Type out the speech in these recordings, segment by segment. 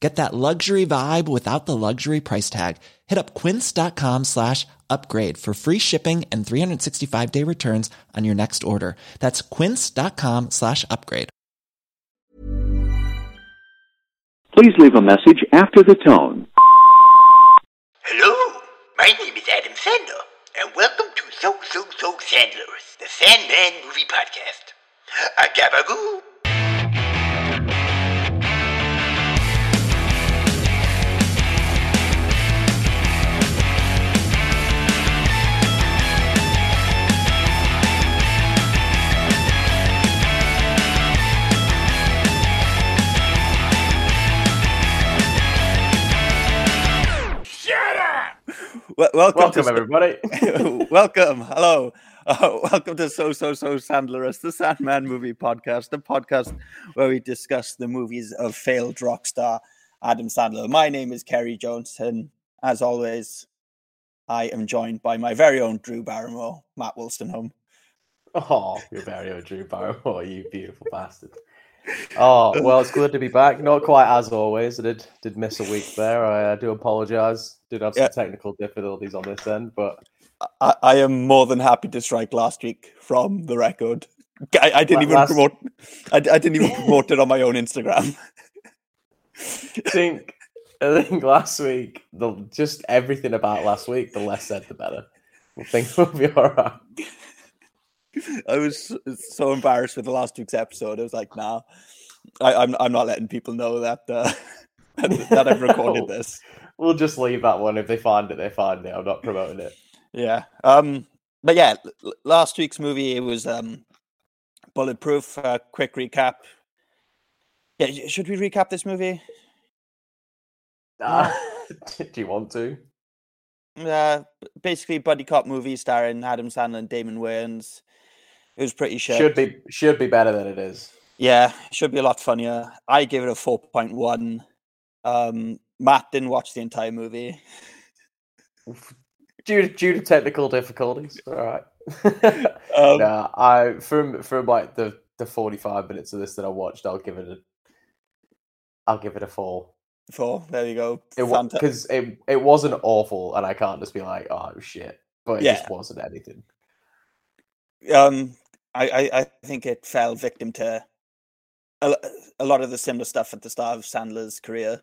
Get that luxury vibe without the luxury price tag. Hit up quince.com slash upgrade for free shipping and 365 day returns on your next order. That's quince.com slash upgrade. Please leave a message after the tone. Hello, my name is Adam Sandler, and welcome to So So So Sandlerous, the Sandman Movie Podcast. A Well, welcome, Welcome, to everybody. welcome. Hello. Uh, welcome to So So So Sandlerous, the Sandman movie podcast, the podcast where we discuss the movies of failed rock star Adam Sandler. My name is Ceri Johnson. As always, I am joined by my very own Drew Barrymore, Mat Wolstenholme. Oh, your very own Drew Barrymore, you beautiful bastard. Oh, well, it's good to be back. Not quite as always. I did did miss a week there. I, I do apologise. Did have some Yeah. technical difficulties on this end, but I, I am more than happy to strike last week from the record. I, I didn't La- even last- promote. I, I didn't even promote it on my own Instagram. I think I think last week, the just everything about last week, the less said, the better. I think we'll be all right. I was so- embarrassed with the last week's episode. I was like, nah, I, I'm I'm not letting people know that uh, that I've recorded this. We'll just leave that one. If they find it, they find it. I'm not promoting it. Yeah. Um. But yeah, last week's movie it was um, bulletproof. Uh, quick recap. Yeah, should we recap this movie? Uh, do you want to? Uh, basically, buddy cop movie starring Adam Sandler and Damon Wayans. It was pretty shit. Should be should be better than it is. Yeah, should be a lot funnier. I give it a four point one. Um, Mat didn't watch the entire movie. due to, due to technical difficulties. All right. Um, nah, I from from like the the forty five minutes of this that I watched, I'll give it a. I'll give it a four. Four. There you go. It because it it wasn't awful, and I can't just be like, oh shit, but it Yeah. just wasn't anything. um, I, I, I think it fell victim to a, a lot of the similar stuff at the start of Sandler's career.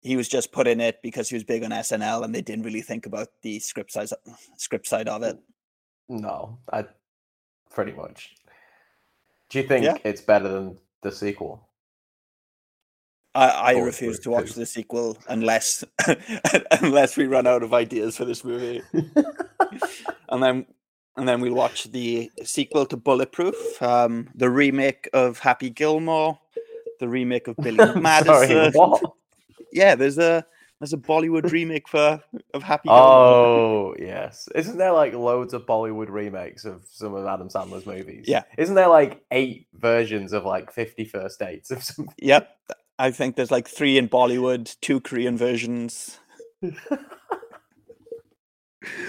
He was just put in it because he was big on SNL, and they didn't really think about the script side script side of it. No, I pretty much. Do you think Yeah. it's better than the sequel? I, I Or refuse to watch two. the sequel unless unless we run out of ideas for this movie. and then and then we'll watch the sequel to Bulletproof, um, the remake of Happy Gilmore, the remake of Billy Sorry, Madison. what? Yeah, there's a there's a Bollywood remake for of Happy Gilmore. Oh yes, isn't there like loads of Bollywood remakes of some of Adam Sandler's movies? Yeah. isn't there like eight versions of like Fifty First Dates of something? Yep. I think there's like three in Bollywood, two Korean versions.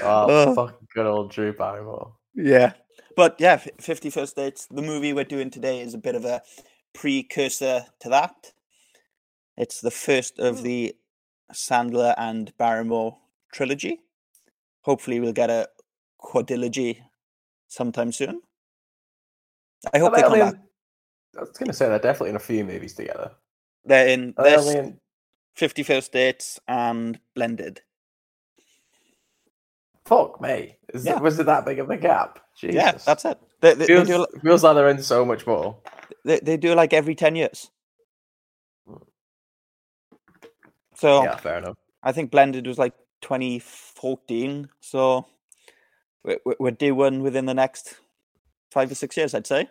Oh, fucking good old Drew Barrymore. Yeah. But yeah, F- 50 First Dates, the movie we're doing today is a bit of a precursor to that. It's the first of hmm. the Sandler and Barrymore trilogy. Hopefully, we'll get a quadrilogy sometime soon. I hope Are they they come back. I was gonna say they're definitely in a few movies together. They're in they're in- 50 First Dates and Blended. Fuck me. Is Yeah. it, was it that big of a gap? Jesus. Yeah, that's it. They, they, feels, they, do, feels like they're in so much more. they, they do like every 10 years. So Yeah, fair enough. I think Blended was like 2014. So we- we- we're due one within the next five or six years, I'd say.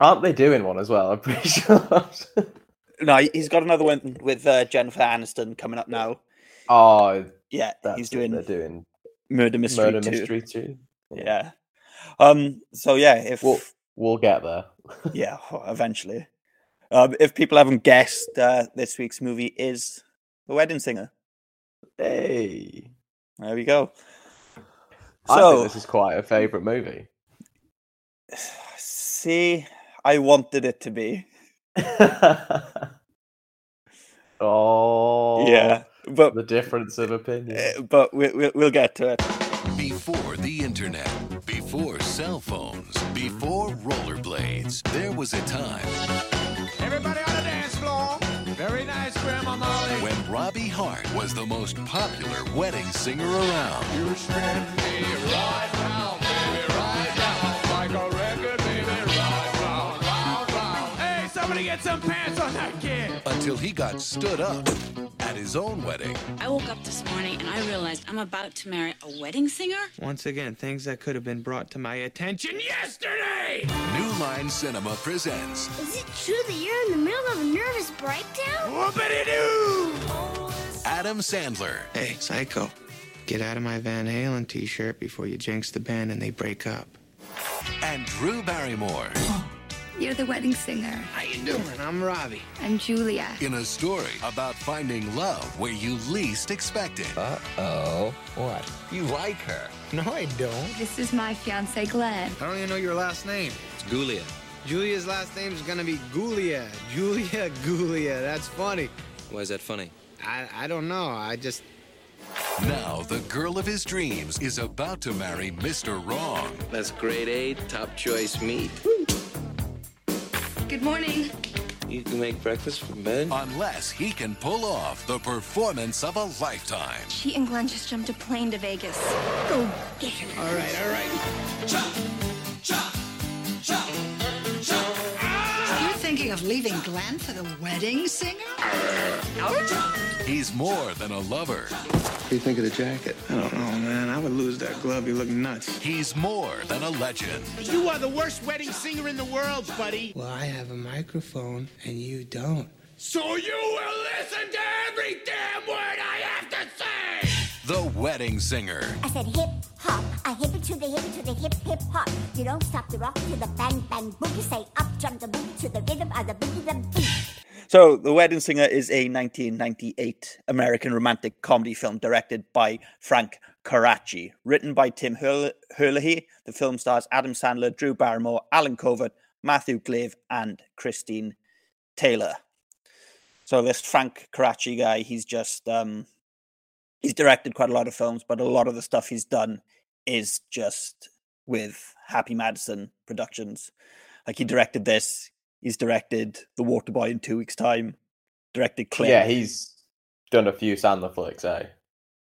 Aren't they doing one as well? I'm pretty sure. No, he- he's got another one with uh, Jennifer Aniston coming up now. oh, Yeah, he's doing They're doing Murder Mystery murder 2. mystery too. Yeah. Um. So yeah, if We'll we'll get there. yeah, eventually. Um, if people haven't guessed, uh, this week's movie is The Wedding Singer. hey, There we go. I So, think this is quite a favorite movie. see, I wanted it to be. oh, Yeah, but the difference of opinion. uh, but we, we, we'll get to it. Before the internet, before cell phones, before rollerblades, there was a time Everybody on the dance floor. Very nice, Grandma Molly. when Robbie Hart was the most popular wedding singer around. You spin me right round, baby, right round. Like a record, baby, right round, round, round. Hey, somebody get some pants on that kid. Until he got stood up at his own wedding. I woke up this morning and I realized I'm about to marry a wedding singer. Once again, things that could have been brought to my attention yesterday. New Line Cinema presents Is it true that you're in the middle of a nervous breakdown? Whoopity doo! Adam Sandler Hey, Psycho, get out of my Van Halen t shirt before you jinx the band and they break up. and Drew Barrymore You're the wedding singer. How you doing? I'm Robbie. I'm Julia. in a story about finding love where you least expect it. Uh-oh. What? You like her? No, I don't. This is my fiance, Glenn. I don't even know your last name. It's Gulia. Julia's last name is gonna be Gulia. Julia Gulia. That's funny. Why is that funny? I, I don't know. I just. Now, the girl of his dreams is about to marry Mr. Wrong. That's grade A, top choice meat. Good morning. You can make breakfast for bed? Unless he can pull off the performance of a lifetime. She and Glenn just jumped a plane to Vegas. Go get her. All right, all right. You're thinking of leaving Glenn for the wedding singer? He's more than a lover. What do you think of the jacket? I don't know, man. I would lose that glove. You look nuts. He's more than a legend. You are the worst wedding singer in the world, buddy. Well, I have a microphone and you don't. So you will listen to every damn word I have to say! The Wedding Singer. I said hip hop. I hip it to the hip it to the hip hip hop. You don't stop the rock to the bang bang boogie. Say up jump the boogie to the rhythm of the boogie the beat. So, The Wedding Singer is a 1998 American romantic comedy film directed by Frank Coraci, written by Tim Herlihy. The film stars Adam Sandler, Drew Barrymore, Alan Covert, Matthew Glave, and Christine Taylor. So, this Frank Coraci guy, he's just um, he's directed quite a lot of films, but a lot of the stuff he's done is just with Happy Madison Productions. Like he directed this, he's directed The Waterboy in two weeks' time, directed Click. Yeah, he's done a few Sandler flicks, eh?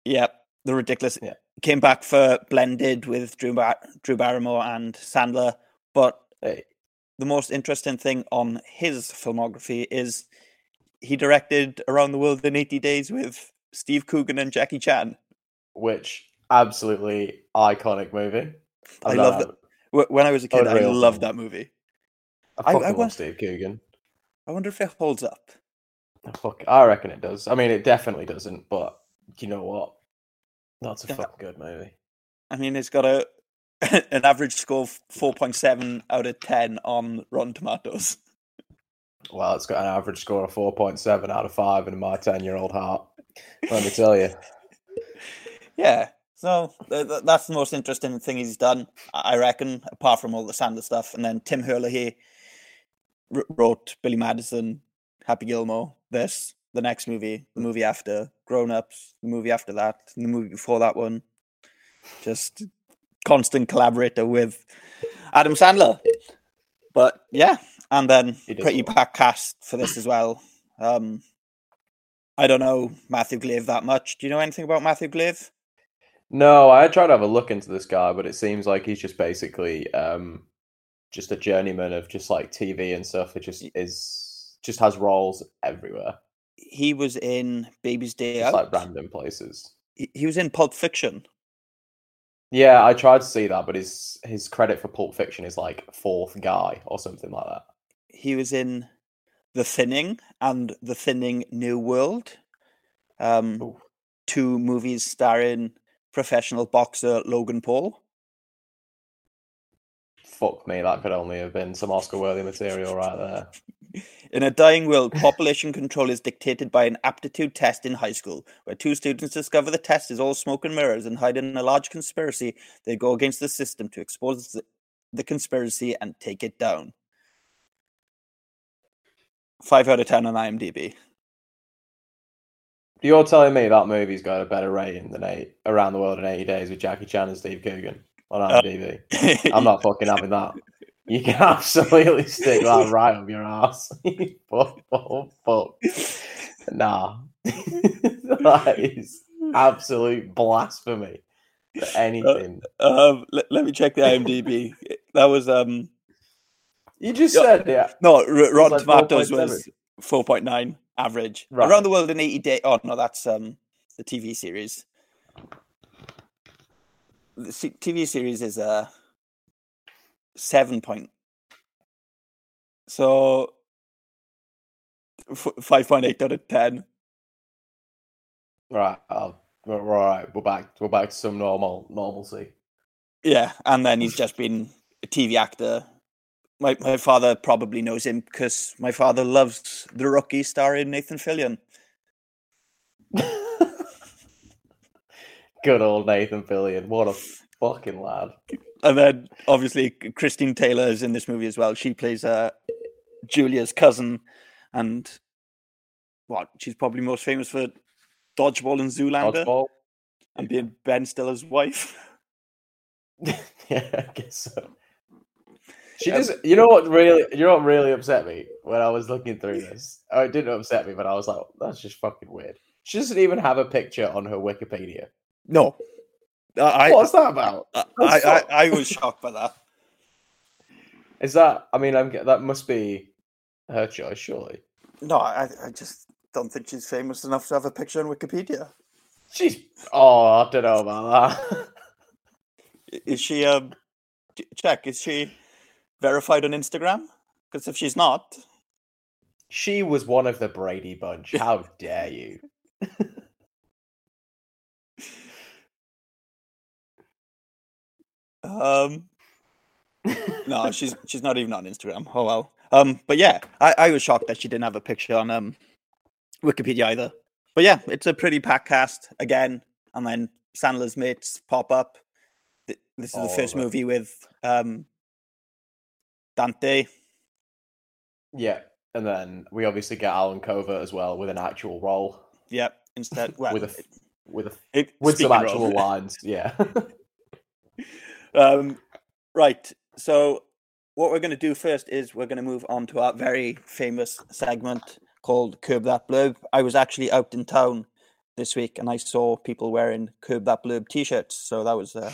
Yep, the ridiculous. Yeah. Came back for Blended with Drew, Bar- Drew Barrymore and Sandler, but Hey, the most interesting thing on his filmography is he directed Around the World in 80 Days with Steve Coogan and Jackie Chan. which absolutely iconic movie. I I'm love that. Um, when I was a kid, I Unreal loved that movie. I I- fucking I want- Steve Coogan. I wonder if it holds up. I Fuck, I reckon it does. I mean, it definitely doesn't, but you know what? That's a Yeah. fucking good movie. I mean, it's got a an average score of 4.7 out of 10 on Rotten Tomatoes. Well, it's got an average score of 4.7 out of 5 in my 10 year old heart. Let me tell you. Yeah. So th- th- that's the most interesting thing he's done, I reckon, apart from all the Sandler stuff. And then Tim Herlihy wr- wrote Billy Madison, Happy Gilmore, this, the next movie, the movie after, Grown Ups, the movie after that, and the movie before that one. Just constant collaborator with Adam Sandler. But yeah, and then pretty well. packed cast for this as well. Um, I don't know Matthew Glave that much. Do you know anything about Matthew Glave? No, I tried to have a look into this guy, but it seems like he's just basically um, just a journeyman of just like TV and stuff. It just is just has roles everywhere. He was in Baby's Day Just Out. like random places. He, he was in Pulp Fiction. Yeah, I tried to see that, but his his credit for Pulp Fiction is like fourth guy or something like that. He was in The Thinning and The Thinning New World. Um, two movies starring professional boxer Logan Paul. Fuck me, that could only have been some Oscar worthy material right there. In a dying world, population control is dictated by an aptitude test in high school, where two students discover the test is all smoke and mirrors and hide in a large conspiracy. They go against the system to expose the, the conspiracy and take it down. Five out of ten on IMDb. You're telling me that movie's got a better rating than eight Around the World in 80 Days with Jackie Chan and Steve Coogan on Uh, IMDb? I'm not fucking having that. You can absolutely stick that right up your ass. fuck, fuck, fuck. Nah. that is absolute blasphemy for anything. Um, let, let me check the IMDb. that was um. You just said yeah. No, R- Rotten like Tomatoes 4.7. was four point nine average. Right. Around the world in eighty days. Oh no, that's um the TV series. The TV series is uh seven point. So f- five point eight out of ten. Right. Oh, we're, we're all right. We're back. We're back to some normal normalcy. Yeah, and then he's just been a TV actor. My my father probably knows him because my father loves the rookie starring Nathan Fillion. Good old Nathan Fillion. What a fucking lad. And then obviously Christine Taylor is in this movie as well. She plays uh, Julia's cousin, and what she's probably most famous for Dodgeball and Zoolander, Dodgeball. and being Ben Stiller's wife. yeah, I guess so. She just, you know what really, you know what really upset me when I was looking through this. Oh, it didn't upset me, but I was like, that's just fucking weird. She doesn't even have a picture on her Wikipedia. No, I, What's that about? I, I, I, I was shocked by that. Is that? I mean, I'm that must be her choice, surely. No, I, I just don't think she's famous enough to have a picture on Wikipedia. She's. Oh, I don't know about that. Is she um check? Is she verified on Instagram? Because if she's not, she was one of the Brady bunch. How dare you? um, no, she's she's not even on Instagram. Oh well. Um, but yeah, I, I was shocked that she didn't have a picture on um Wikipedia either. But yeah, it's a pretty packed cast again, and then Sandler's mates pop up. This is All the first movie with um Dante. Yeah, and then we obviously get Alan Covert as well with an actual role. Yep. Instead, well, with a with a it- with some actual lines. Yeah. Um, right. So, what we're going to do first is we're going to move on to our very famous segment called Curb That Blurb. I was actually out in town this week and I saw people wearing Curb That Blurb t shirts. So, that was uh,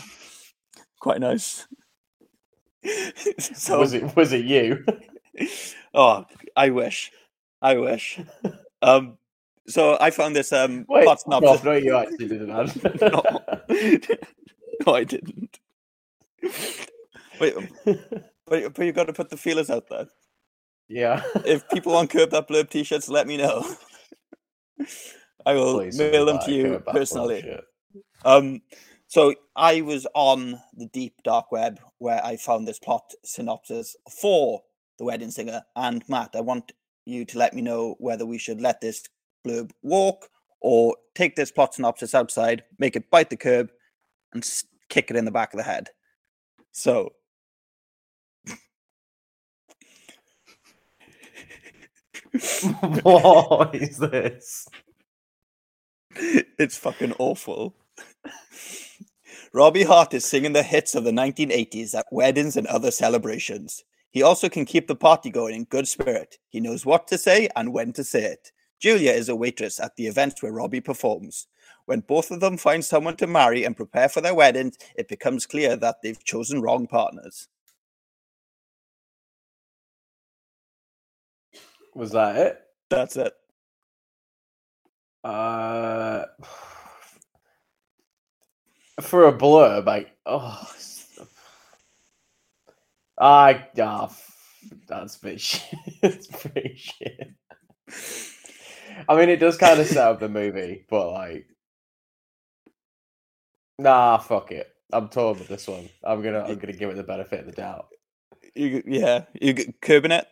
quite nice. so, was it was it you? oh, I wish. I wish. Um, so, I found this um, Wait, plot synopsis. off, no, you actually didn't. No. no, I didn't. Wait, but, but you got to put the feelers out there. yeah. If people want Curb That Blurb t-shirts, let me know. I will Please, mail them to you Curb That Blurb personally. shirt. Um, so I was on the deep dark web where I found this plot synopsis for The Wedding Singer. And Mat, I want you to let me know whether we should let this blurb walk or take this plot synopsis outside, make it bite the curb, and kick it in the back of the head. So. what is this? it's fucking awful. Robbie Hart is singing the hits of the 1980s at weddings and other celebrations. He also can keep the party going in good spirit. He knows what to say and when to say it. Julia is a waitress at the events where Robbie performs. When both of them find someone to marry and prepare for their weddings, it becomes clear that they've chosen wrong partners. Was that it? That's it. Uh for a blurb, like oh, I ah, that's a bit shit. It's pretty shit. I mean, it does kind of set up the movie, but like, nah, fuck it. I'm torn with this one. I'm gonna, I'm gonna give it the benefit of the doubt. You, yeah, you curbing it?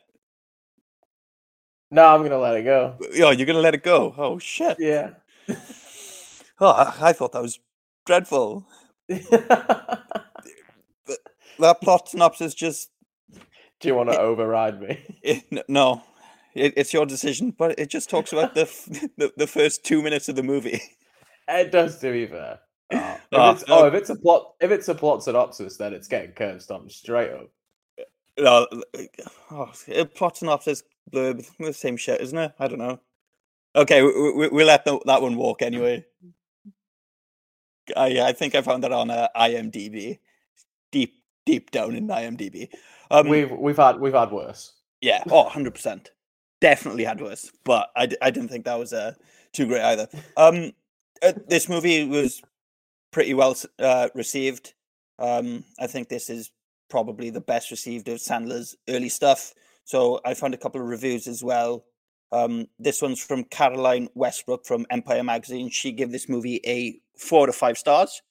No, I'm gonna let it go. Oh, you're gonna let it go? Oh shit! Yeah. Oh, I, I thought that was dreadful. That plot synopsis just Do you want to override me? it, no, it, it's your decision. But it just talks about the, f- the the first two minutes of the movie. It does, to be fair. Oh, if Oh, it's, oh, oh. if it's a plot, if it's a plot synopsis, then it's getting curb stomped straight up. No, oh, a plot synopsis blurb, the same shit, isn't it? I don't know. Okay, we, we, we'll let the, that one walk anyway. I I think I found that on uh, IMDb, deep deep down in IMDb. Um, we've we've had we've had worse. Yeah, oh, 100%. Definitely had worse, but I, d- I didn't think that was uh, too great either. Um, uh, this movie was pretty well uh, received. Um, I think this is probably the best received of Sandler's early stuff. So I found a couple of reviews as well. Um, this one's from Caroline Westbrook from Empire Magazine. She gave this movie a four to five stars,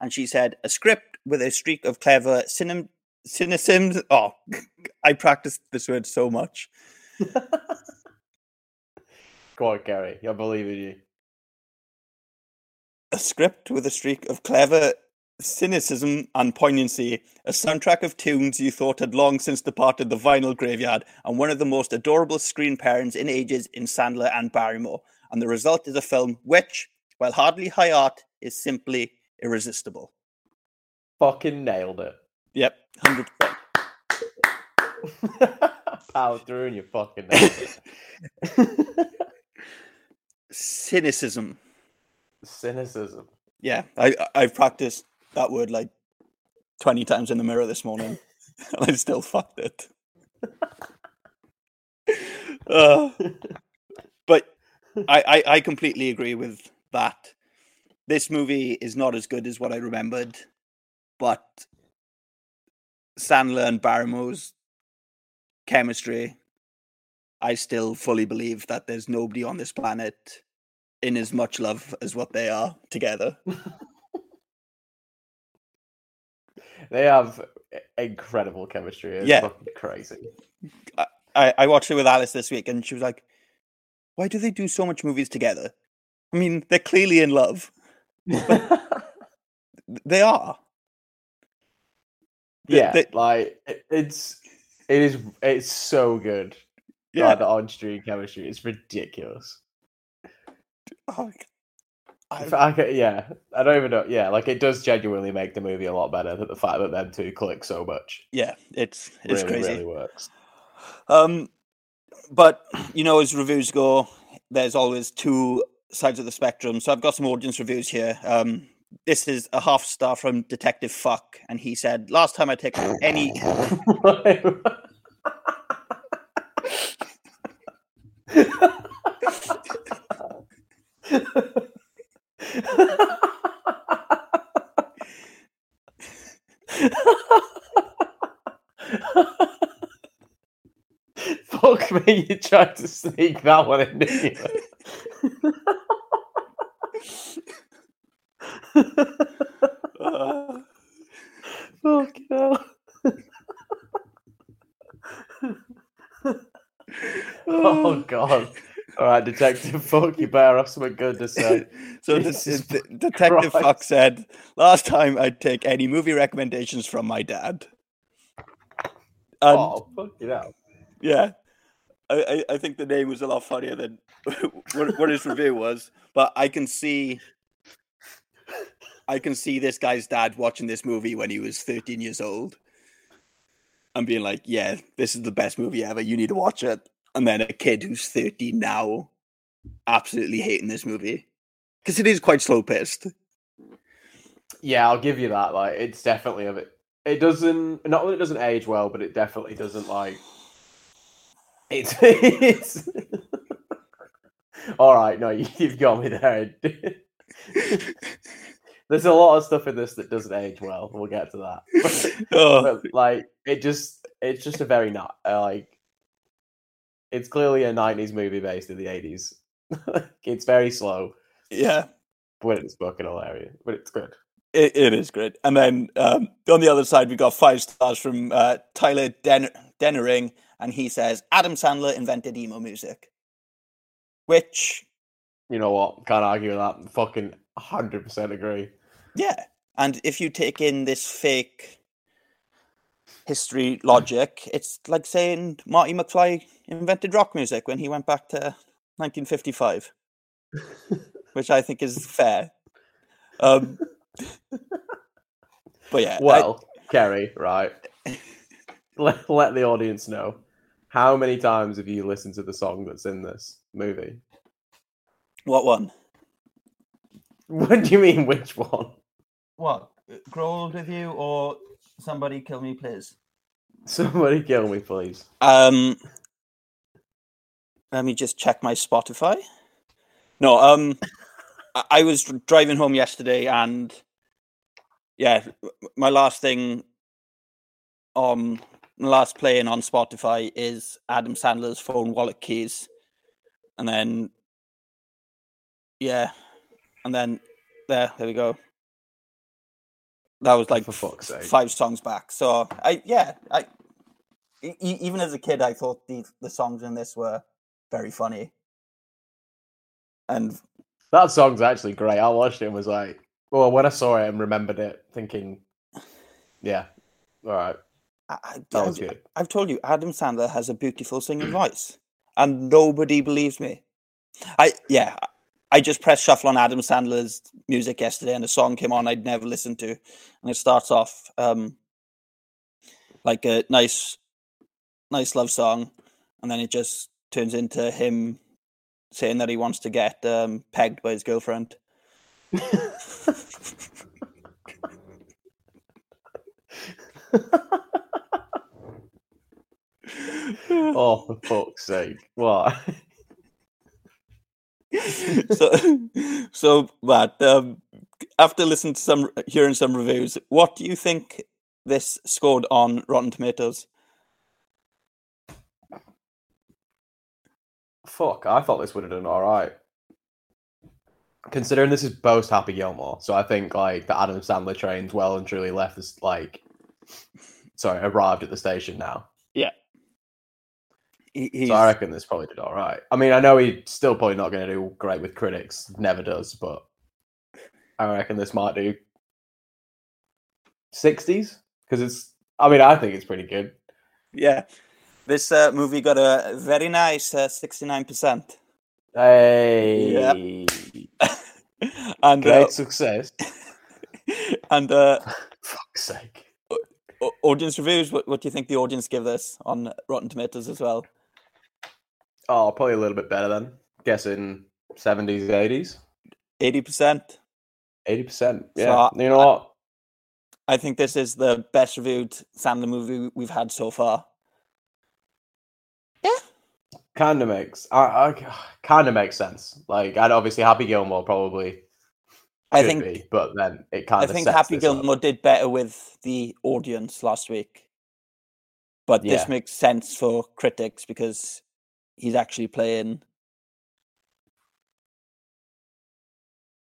and she said a script with a streak of clever cinem- cynicism. Oh, I practiced this word so much. Go on, Gary. I believe in you. A script with a streak of clever cynicism and poignancy, a soundtrack of tunes you thought had long since departed the vinyl graveyard, and one of the most adorable screen parents in ages in Sandler and Barrymore. And the result is a film which, while hardly high art, is simply irresistible. Fucking nailed it. Yep, 100%. Power through and you fucking nailed it. Cynicism. Cynicism. Yeah, I, I- I've practiced that word like 20 times in the mirror this morning, and I still fucked it. Uh, but I, I, I completely agree with that. This movie is not as good as what I remembered, but Sandler and Barrymore's chemistry, I still fully believe that there's nobody on this planet in as much love as what they are together. They have incredible chemistry. It's Yeah. fucking crazy. I, I watched it with Alice this week, and she was like, "Why do they do so much movies together? I mean, they're clearly in love. They are. They- yeah, they- like it- it's it is it's so good. Yeah. Yeah, the on-screen chemistry is ridiculous. Oh, I ca- yeah, I don't even know. Yeah, like it does genuinely make the movie a lot better. That the fact that them two click so much yeah, it's it's really, crazy. really works. Um, but you know, as reviews go, there's always two sides of the spectrum. So I've got some audience reviews here. Um, this is a half star from Detective Fuck, and he said, "Last time I took any." Fuck me, you tried to sneak that one in, didn't you? Uh, Fuck hell. oh god. Alright, Detective Fuck, you better have something good to say. So this is the, Detective Christ. Fuck said, "Last time I'd take any movie recommendations from my dad." And oh, fuck it out. yeah, I, I think the name was a lot funnier than what, what his review was. But I can see, I can see this guy's dad watching this movie when he was 13 years old, and being like, "Yeah, this is the best movie ever. You need to watch it." And then a kid who's 13 now, absolutely hating this movie because it is quite slow paced. Yeah, I'll give you that. Like, it's definitely of it. It doesn't. Not that it doesn't age well, but it definitely doesn't like. It's, it's... all right. No, you, you've got me there. There's a lot of stuff in this that doesn't age well. We'll get to that. Oh. But, like it just, it's just a very not uh, like. It's clearly a '90s movie based in the '80s. it's very slow, Yeah, but it's fucking hilarious. But it's good. it, it is great. And then um, on the other side, we got five stars from uh, Tyler Den- Dennering, and he says Adam Sandler invented emo music, which You know what? Can't argue with that. Fucking hundred percent agree. Yeah. And if you take in this fake history logic, it's like saying Marty McFly invented rock music when he went back to 1955, which I think is fair. Um, but yeah, I- Well, Ceri, right? Let, let the audience know how many times have you listened to the song that's in this movie? what one? What do you mean, which one? What? Grow old with you or somebody kill me, please? Somebody kill me, please. Um, let me just check my Spotify. No, um, I- was driving home yesterday, and yeah, my last thing, um, my last playing on Spotify is Adam Sandler's phone wallet keys, and then yeah, and then there, there we go. That was like For fuck's sake. five songs back. So I yeah, I e- even as a kid, I thought the the songs in this were very funny. And That song's actually great. I watched it and was like, well, when I saw it and remembered it, thinking, yeah, all right, I, I, that was I've- I've told you, Adam Sandler has a beautiful singing voice, and nobody believes me. I yeah, I just pressed shuffle on Adam Sandler's music yesterday, and a song came on I'd never listened to, and it starts off um like a nice, nice love song, and then it just turns into him saying that he wants to get um, pegged by his girlfriend. oh, for fuck's sake. What? so, so Mat, um, after listening to some, hearing some reviews, what do you think this scored on Rotten Tomatoes? Fuck, I thought this would have done all right. Considering this is post Happy Gilmore, so I think like the Adam Sandler train's well and truly left this like, sorry, arrived at the station now. Yeah, he, he's, So I reckon this probably did all right. I mean, I know he's still probably not going to do great with critics, never does, but I reckon this might do sixties because it's. I mean, I think it's pretty good. yeah. This uh, movie got a very nice uh, sixty-nine percent, Hey, and great uh, success. and uh, Fuck's sake. audience reviews. What, what do you think the audience give this on Rotten Tomatoes as well? Oh, probably a little bit better then. Guessing seventies, eighties, Eighty percent. eighty percent. So, Yeah, you know I- what? I think this is the best reviewed Sandler movie we've had so far. Yeah. Kind of makes. I, I kind of makes sense. Like, I'd obviously Happy Gilmore probably. I think be, but then it kind of I think sets Happy this up. Gilmore did better with the audience last week. But Yeah. this makes sense for critics because he's actually playing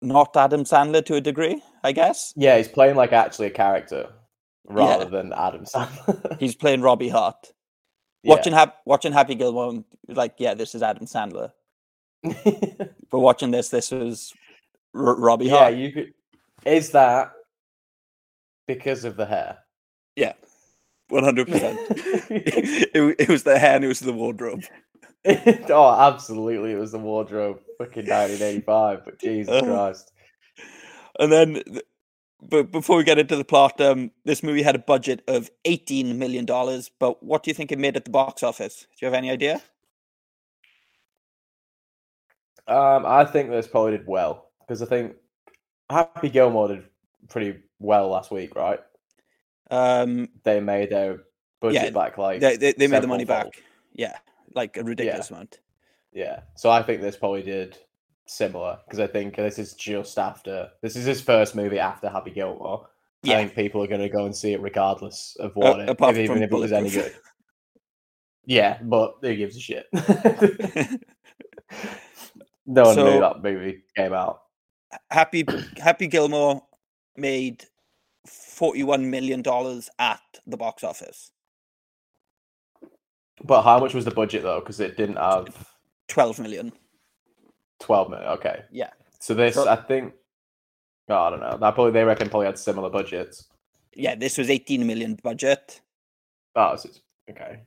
not Adam Sandler to a degree, I guess. Yeah, he's playing like actually a character rather Yeah. than Adam Sandler. He's playing Robbie Hart. Yeah. Watching Hap- watching Happy Gilmore, like, yeah, this is Adam Sandler. But watching this, this was R- Robbie yeah, Hart. you could. Is that because of the hair? Yeah, one hundred percent. It it was the hair and it was the wardrobe. oh, absolutely! It was the wardrobe, fucking 1985. But Jesus Uh, Christ, And then, but before we get into the plot, um, this movie had a budget of eighteen million dollars. But what do you think it made at the box office? Do you have any idea? um, I think this probably did well because I think Happy Gilmore did pretty well last week, right? Um, They made their budget Yeah, back like they they, they made the money several-fold. back. Yeah, like a ridiculous amount. Yeah. So I think this probably did similar because I think this is just after this is his first movie after Happy Gilmore. Yeah. I think people are going to go and see it regardless of what it, apart even from if it was any good. Yeah, but who gives a shit? no one So- knew that movie came out. Happy Happy Gilmore made forty one million dollars at the box office. But how much was the budget though? Because it didn't have Twelve million. twelve million. Okay, Yeah. so this So- I think. Oh, I don't know. That probably they reckon probably had similar budgets. Yeah, this was eighteen million budget. Oh, so it's, okay.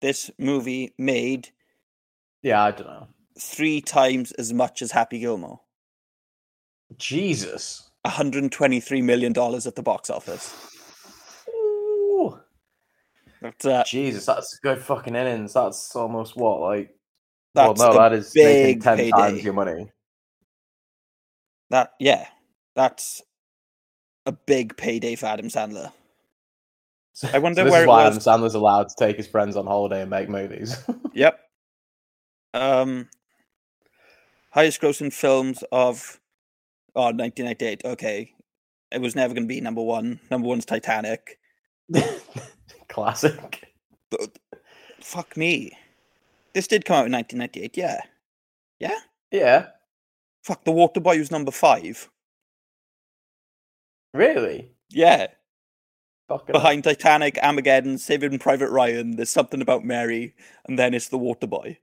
This movie made Yeah, I don't know. three times as much as Happy Gilmore. Jesus. $123 million at the box office. That's, uh, Jesus, that's good fucking innings. That's almost what, like. That's well, no, that is making big ten payday. times your money. that yeah, that's a big payday for Adam Sandler. I wonder So this where is it why was. Adam Sandler's allowed to take his friends on holiday and make movies. Yep. Um, highest grossing films of oh 1998. Okay, it was never going to be number one. Number one's Titanic. Classic. But fuck me, this did come out in 1998. Yeah, yeah. Yeah. Fuck, The Waterboy was number five. Really? Yeah. Fucking. Behind Titanic, Armageddon, Saving Private Ryan, there's something about Mary, and then it's The Waterboy.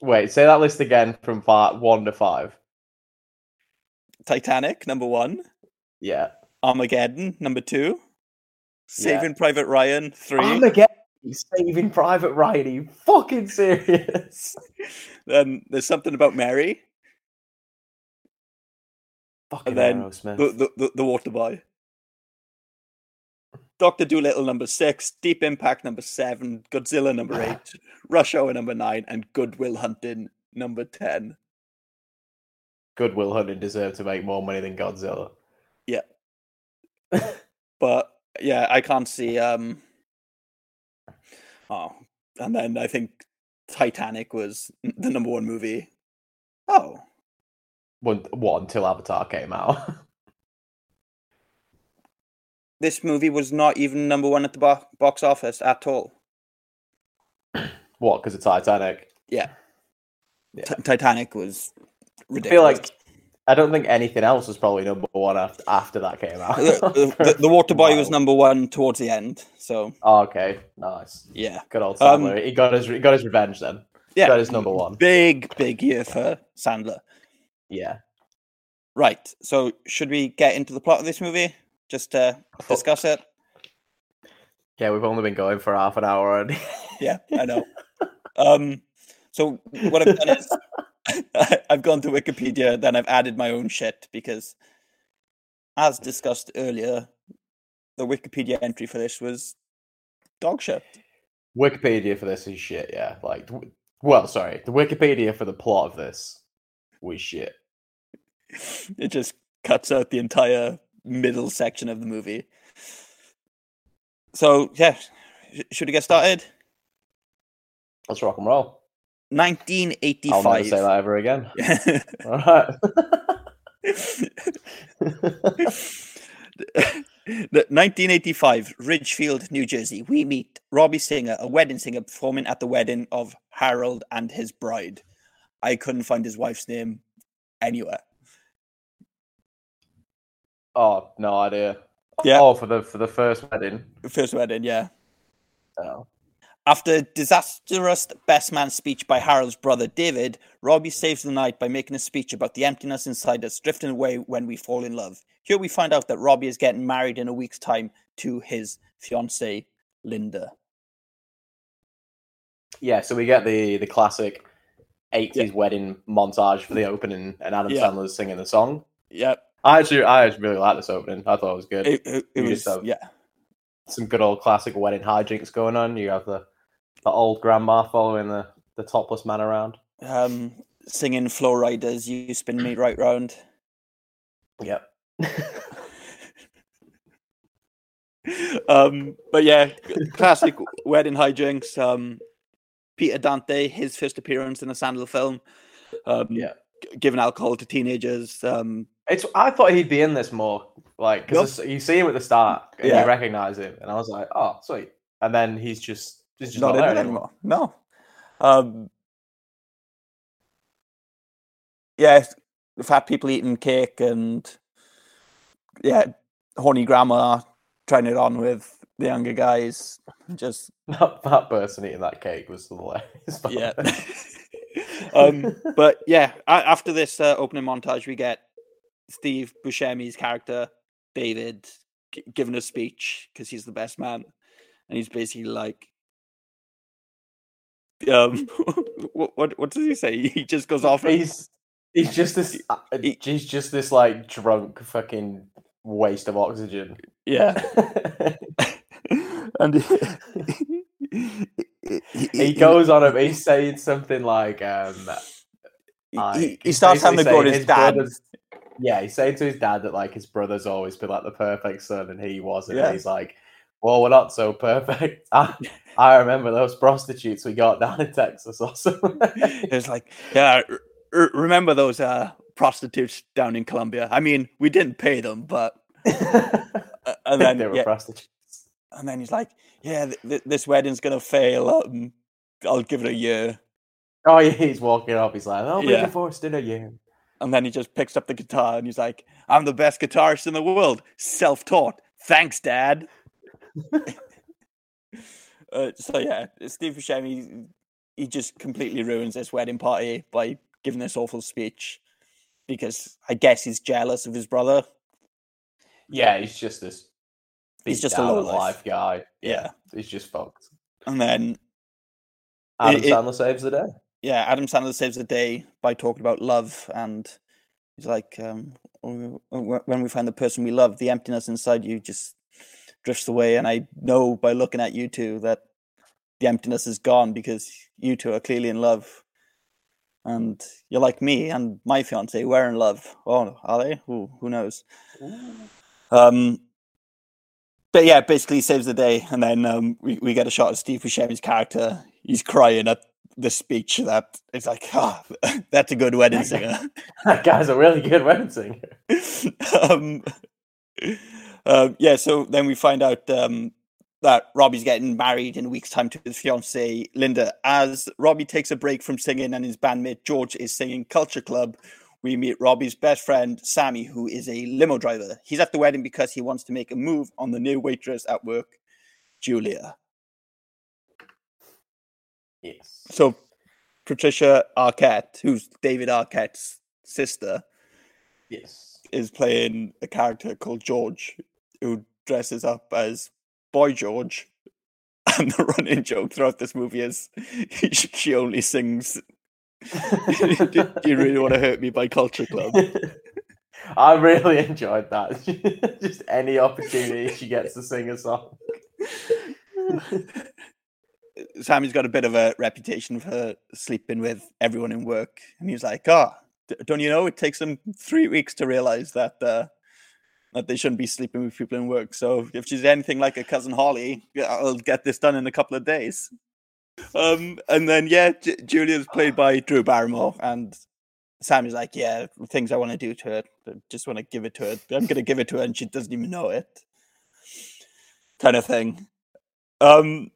Wait, say that list again from part one to five. Titanic, number one. Yeah. Armageddon, number two. Yeah. Saving Private Ryan, three. Armageddon. Saving Private Ryan. Are you fucking serious? then there's something about Mary, fucking and then the, the, the, the Waterboy. Doctor Dolittle number six, Deep Impact number seven, Godzilla number eight, Rush Hour number nine, and Good Will Hunting number ten. Good Will Hunting deserved to make more money than Godzilla. Yeah. but yeah, I can't see um Oh. And then I think Titanic was the number one movie. Oh. One, what until Avatar came out? This movie was not even number one at the bo- box office at all. what? Because of Titanic. Yeah. Yeah. Ti- Titanic was I ridiculous. feel like I don't think anything else was probably number one after after that came out. the, the, the Waterboy was Wow. number one towards the end. So Oh, okay, nice. yeah. Good old Um, Sandler. he got his he got his revenge then. Yeah. Got his number one. Big, big year for Sandler. Yeah. Right. So should we get into the plot of this movie? Just to discuss it? Yeah, we've only been going for half an hour already. Yeah, I know. um, so what I've done is I've gone to Wikipedia, then I've added my own shit because, as discussed earlier, the Wikipedia entry for this was dog shit. Wikipedia for this is shit. Yeah, like, well, sorry, the Wikipedia for the plot of this was shit. It just cuts out the entire middle section of the movie. So yeah, should we get started? Let's rock and roll. I'll never 1985. say that ever again. All right. The 1985, Ridgefield, New Jersey. We meet Robbie Singer, a wedding singer, performing at the wedding of Harold and his bride. I couldn't find his wife's name anywhere. oh, no idea. Yeah. Oh, for the for the first wedding. First wedding, yeah. Oh. After a disastrous best man speech by Harold's brother David, Robbie saves the night by making a speech about the emptiness inside us drifting away when we fall in love. Here we find out that Robbie is getting married in a week's time to his fiancee, Linda. Yeah, so we get the the classic 80s wedding montage for the opening, and Adam Yeah. Sandler's singing the song. Yep. I actually, I actually really like this opening. I thought it was good. It, it, it was, yeah. some good old classic wedding hijinks going on. You have the the old grandma following the the topless man around. Um, singing Flo Rida's, You Spin Me Right Round. Yep. um, but yeah, classic wedding hijinks. Um, Peter Dante, his first appearance in a Sandler film. Um, Yeah. giving alcohol to teenagers. Um, It's. I thought he'd be in this more, like because you see him at the start and Yeah. you recognize him, and I was like, oh, sweet. And then he's just, just not not, in it anymore. anymore. No. Um, yeah, the fat people eating cake and yeah, horny grandma trying it on with the younger guys. Just That, that person eating that cake was hilarious. yeah. um, but yeah, after this uh, opening montage, we get Steve Buscemi's character David g- giving a speech because he's the best man, and he's basically like, um, what what what does he say? He just goes off. he's he's just this. uh, He's just this like drunk fucking waste of oxygen. Yeah. and he he goes on him. He's saying something like, um, like, he he's starts having a go at his dad. brothers- Yeah, he's saying to his dad that like his brother's always been like the perfect son, and he wasn't. Yeah. And he's like, "Well, we're not so perfect." I, I remember those prostitutes we got down in Texas something. It's like, yeah, r- remember those uh, prostitutes down in Colombia? I mean, we didn't pay them, but and then they were yeah, prostitutes. and then he's like, yeah, th- th- this wedding's gonna fail. Um, I'll give it a year. Oh yeah, he's walking up. He's like, "I'll be Yeah. divorced in a year." And then he just picks up the guitar and he's like, I'm the best guitarist in the world, self taught. Thanks, Dad. Uh, so, yeah, Steve Buscemi, he just completely ruins this wedding party by giving this awful speech because I guess he's jealous of his brother. Yeah, he's just this. He's just a down life guy. Yeah. he's just fucked. And then, Adam It- it- Sandler saves the day. yeah, Adam Sandler saves the day by talking about love. And he's like, um, "Oh, when we find the person we love, the emptiness inside you just drifts away. And I know by looking at you two that the emptiness is gone because you two are clearly in love. And you're like me and my fiance, we're in love. Oh, are they? Ooh, who knows? Um, but yeah, basically he saves the day, and then um, we, we get a shot of Steve Buscemi's character. He's crying at the speech that it's like, ah, that's a good wedding singer. That guy's a really good wedding singer. um, um, yeah, so then we find out um, that Robbie's getting married in a week's time to his fiancee Linda. As Robbie takes a break from singing and his bandmate George is singing Culture Club, we meet Robbie's best friend Sammy, who is a limo driver. He's at the wedding because he wants to make a move on the new waitress at work, Julia. Yes. So Patricia Arquette, who's David Arquette's sister, Yes. is playing a character called George, who dresses up as Boy George. And the running joke throughout this movie is she only sings Do You Really Want to Hurt Me by Culture Club. I really enjoyed that. Just any opportunity she gets to sing a song. Sammy's got a bit of a reputation for sleeping with everyone in work. And he's like, oh, don't you know it takes them three weeks to realize that uh, that they shouldn't be sleeping with people in work. So if she's anything like a cousin Holly, I'll get this done in a couple of days. Um, and then yeah, J- Julia's played by Drew Barrymore, and Sammy's like, yeah, things I want to do to her, I just want to give it to her. I'm gonna give it to her, and she doesn't even know it, kind of thing. Um,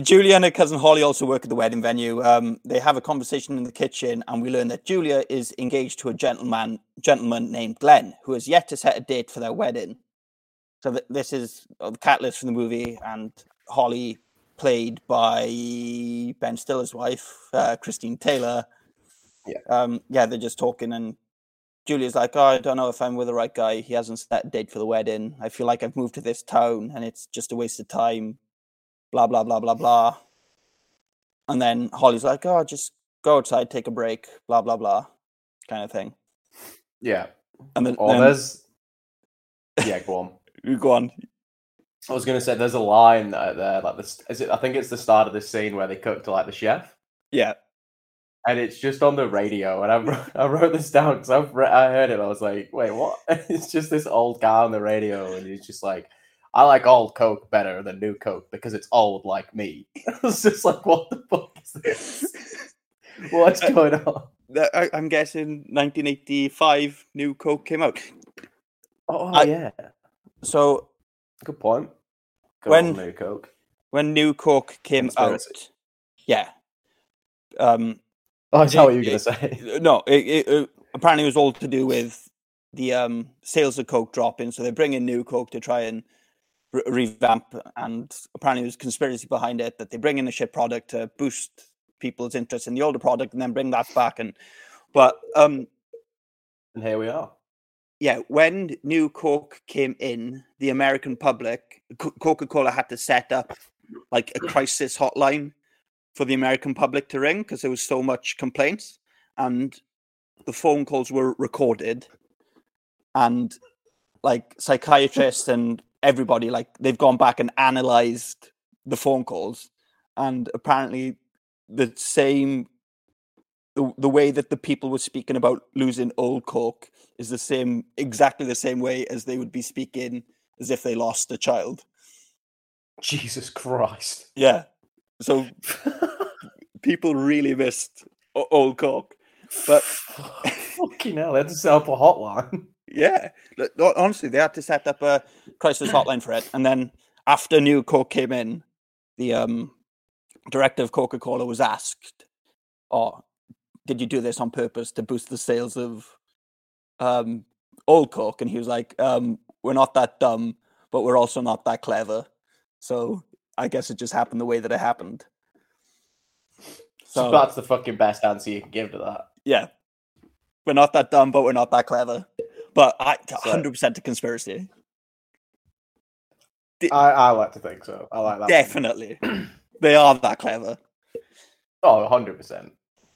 Julia and her cousin Holly also work at the wedding venue. Um, they have a conversation in the kitchen, and we learn that Julia is engaged to a gentleman gentleman named Glenn, who has yet to set a date for their wedding. So th- this is uh, the catalyst for the movie, and Holly, played by Ben Stiller's wife, uh, Christine Taylor. Yeah. Um, yeah, they're just talking, and Julia's like, "Oh, I don't know if I'm with the right guy. He hasn't set a date for the wedding. I feel like I've moved to this town, and it's just a waste of time." Blah blah blah blah blah. And then Holly's like, "Oh, just go outside, take a break, blah blah blah," kind of thing. Yeah. And then, Oh, then there's. Yeah, go on. you go on. I was gonna say there's a line there, like this. Is it? I think it's the start of this scene where they cut to like the chef, Yeah, and it's just on the radio. And I wrote, I wrote this down because I heard it. I was like, wait, what? It's just this old guy on the radio, and he's just like, I like old Coke better than new Coke because it's old like me. it's just like, what the fuck is this? What's going on? I, I'm guessing 1985 new Coke came out. Oh I- yeah, So good point. Good When- old new Coke. when new Coke came Conspiracy. out, yeah. Um, Oh, is that what you were it- gonna say? no, it, it, it apparently it was all to do with the um, sales of Coke dropping. So they bring in new Coke to try and re- revamp, and apparently there's conspiracy behind it that they bring in a shit product to boost people's interest in the older product, and then bring that back. And but um, And here we are. yeah, when new Coke came in, the American public, Coca Cola had to set up like a crisis hotline for the American public to ring because there was so much complaints, and the phone calls were recorded, and like psychiatrists and everybody, like they've gone back and analyzed the phone calls, and apparently the same the, the way that the people were speaking about losing old coke is the same exactly the same way as they would be speaking as if they lost a child Jesus Christ. yeah so people really missed old coke but Fucking hell, to set up a hotline. Yeah. L- ho- honestly they had to set up a crisis hotline for it and then after new coke came in the um director of coca-cola was asked oh did you do this on purpose to boost the sales of um old coke? And he was like um we're not that dumb but we're also not that clever. So i guess it just happened the way that it happened. So so that's the fucking best answer you can give to that. yeah. We're not that dumb but we're not that clever but i 100% a conspiracy I, I like to think so. I like that. definitely they are that clever Oh, 100%.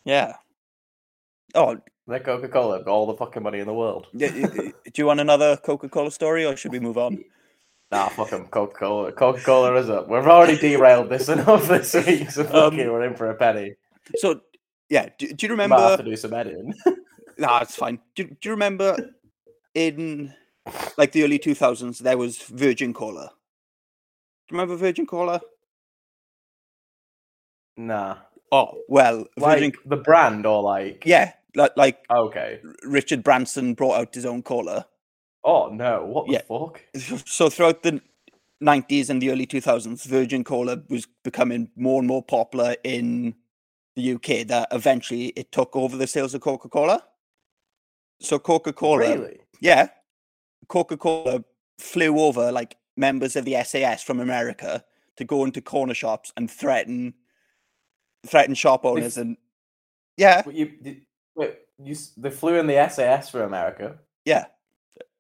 yeah oh They're Coca Cola, got all the fucking money in the world. do you want another coca-cola story or should we move on Nah, fuck them. Coca Cola. Coca Cola is up. We've already derailed this enough this week, so fucking Um, we're in for a penny. so yeah do, do you Might have remember to do some editing. No, it's fine. Do, do you remember in like the early 2000s there was Virgin Cola? Do you remember Virgin Cola? nah. Oh, well, Virgin Like the brand or like. Yeah, like, like Okay. Richard Branson brought out his own cola. Oh, no. What the Yeah. fuck? So throughout the 90s and the early 2000s Virgin Cola was becoming more and more popular in the UK that eventually it took over the sales of Coca-Cola. So Coca-Cola Really? Yeah. Coca Cola flew over like members of the SAS from America to go into corner shops and threaten threaten shop owners and yeah, Wait, you, did, wait, you, they flew in the SAS for America. yeah.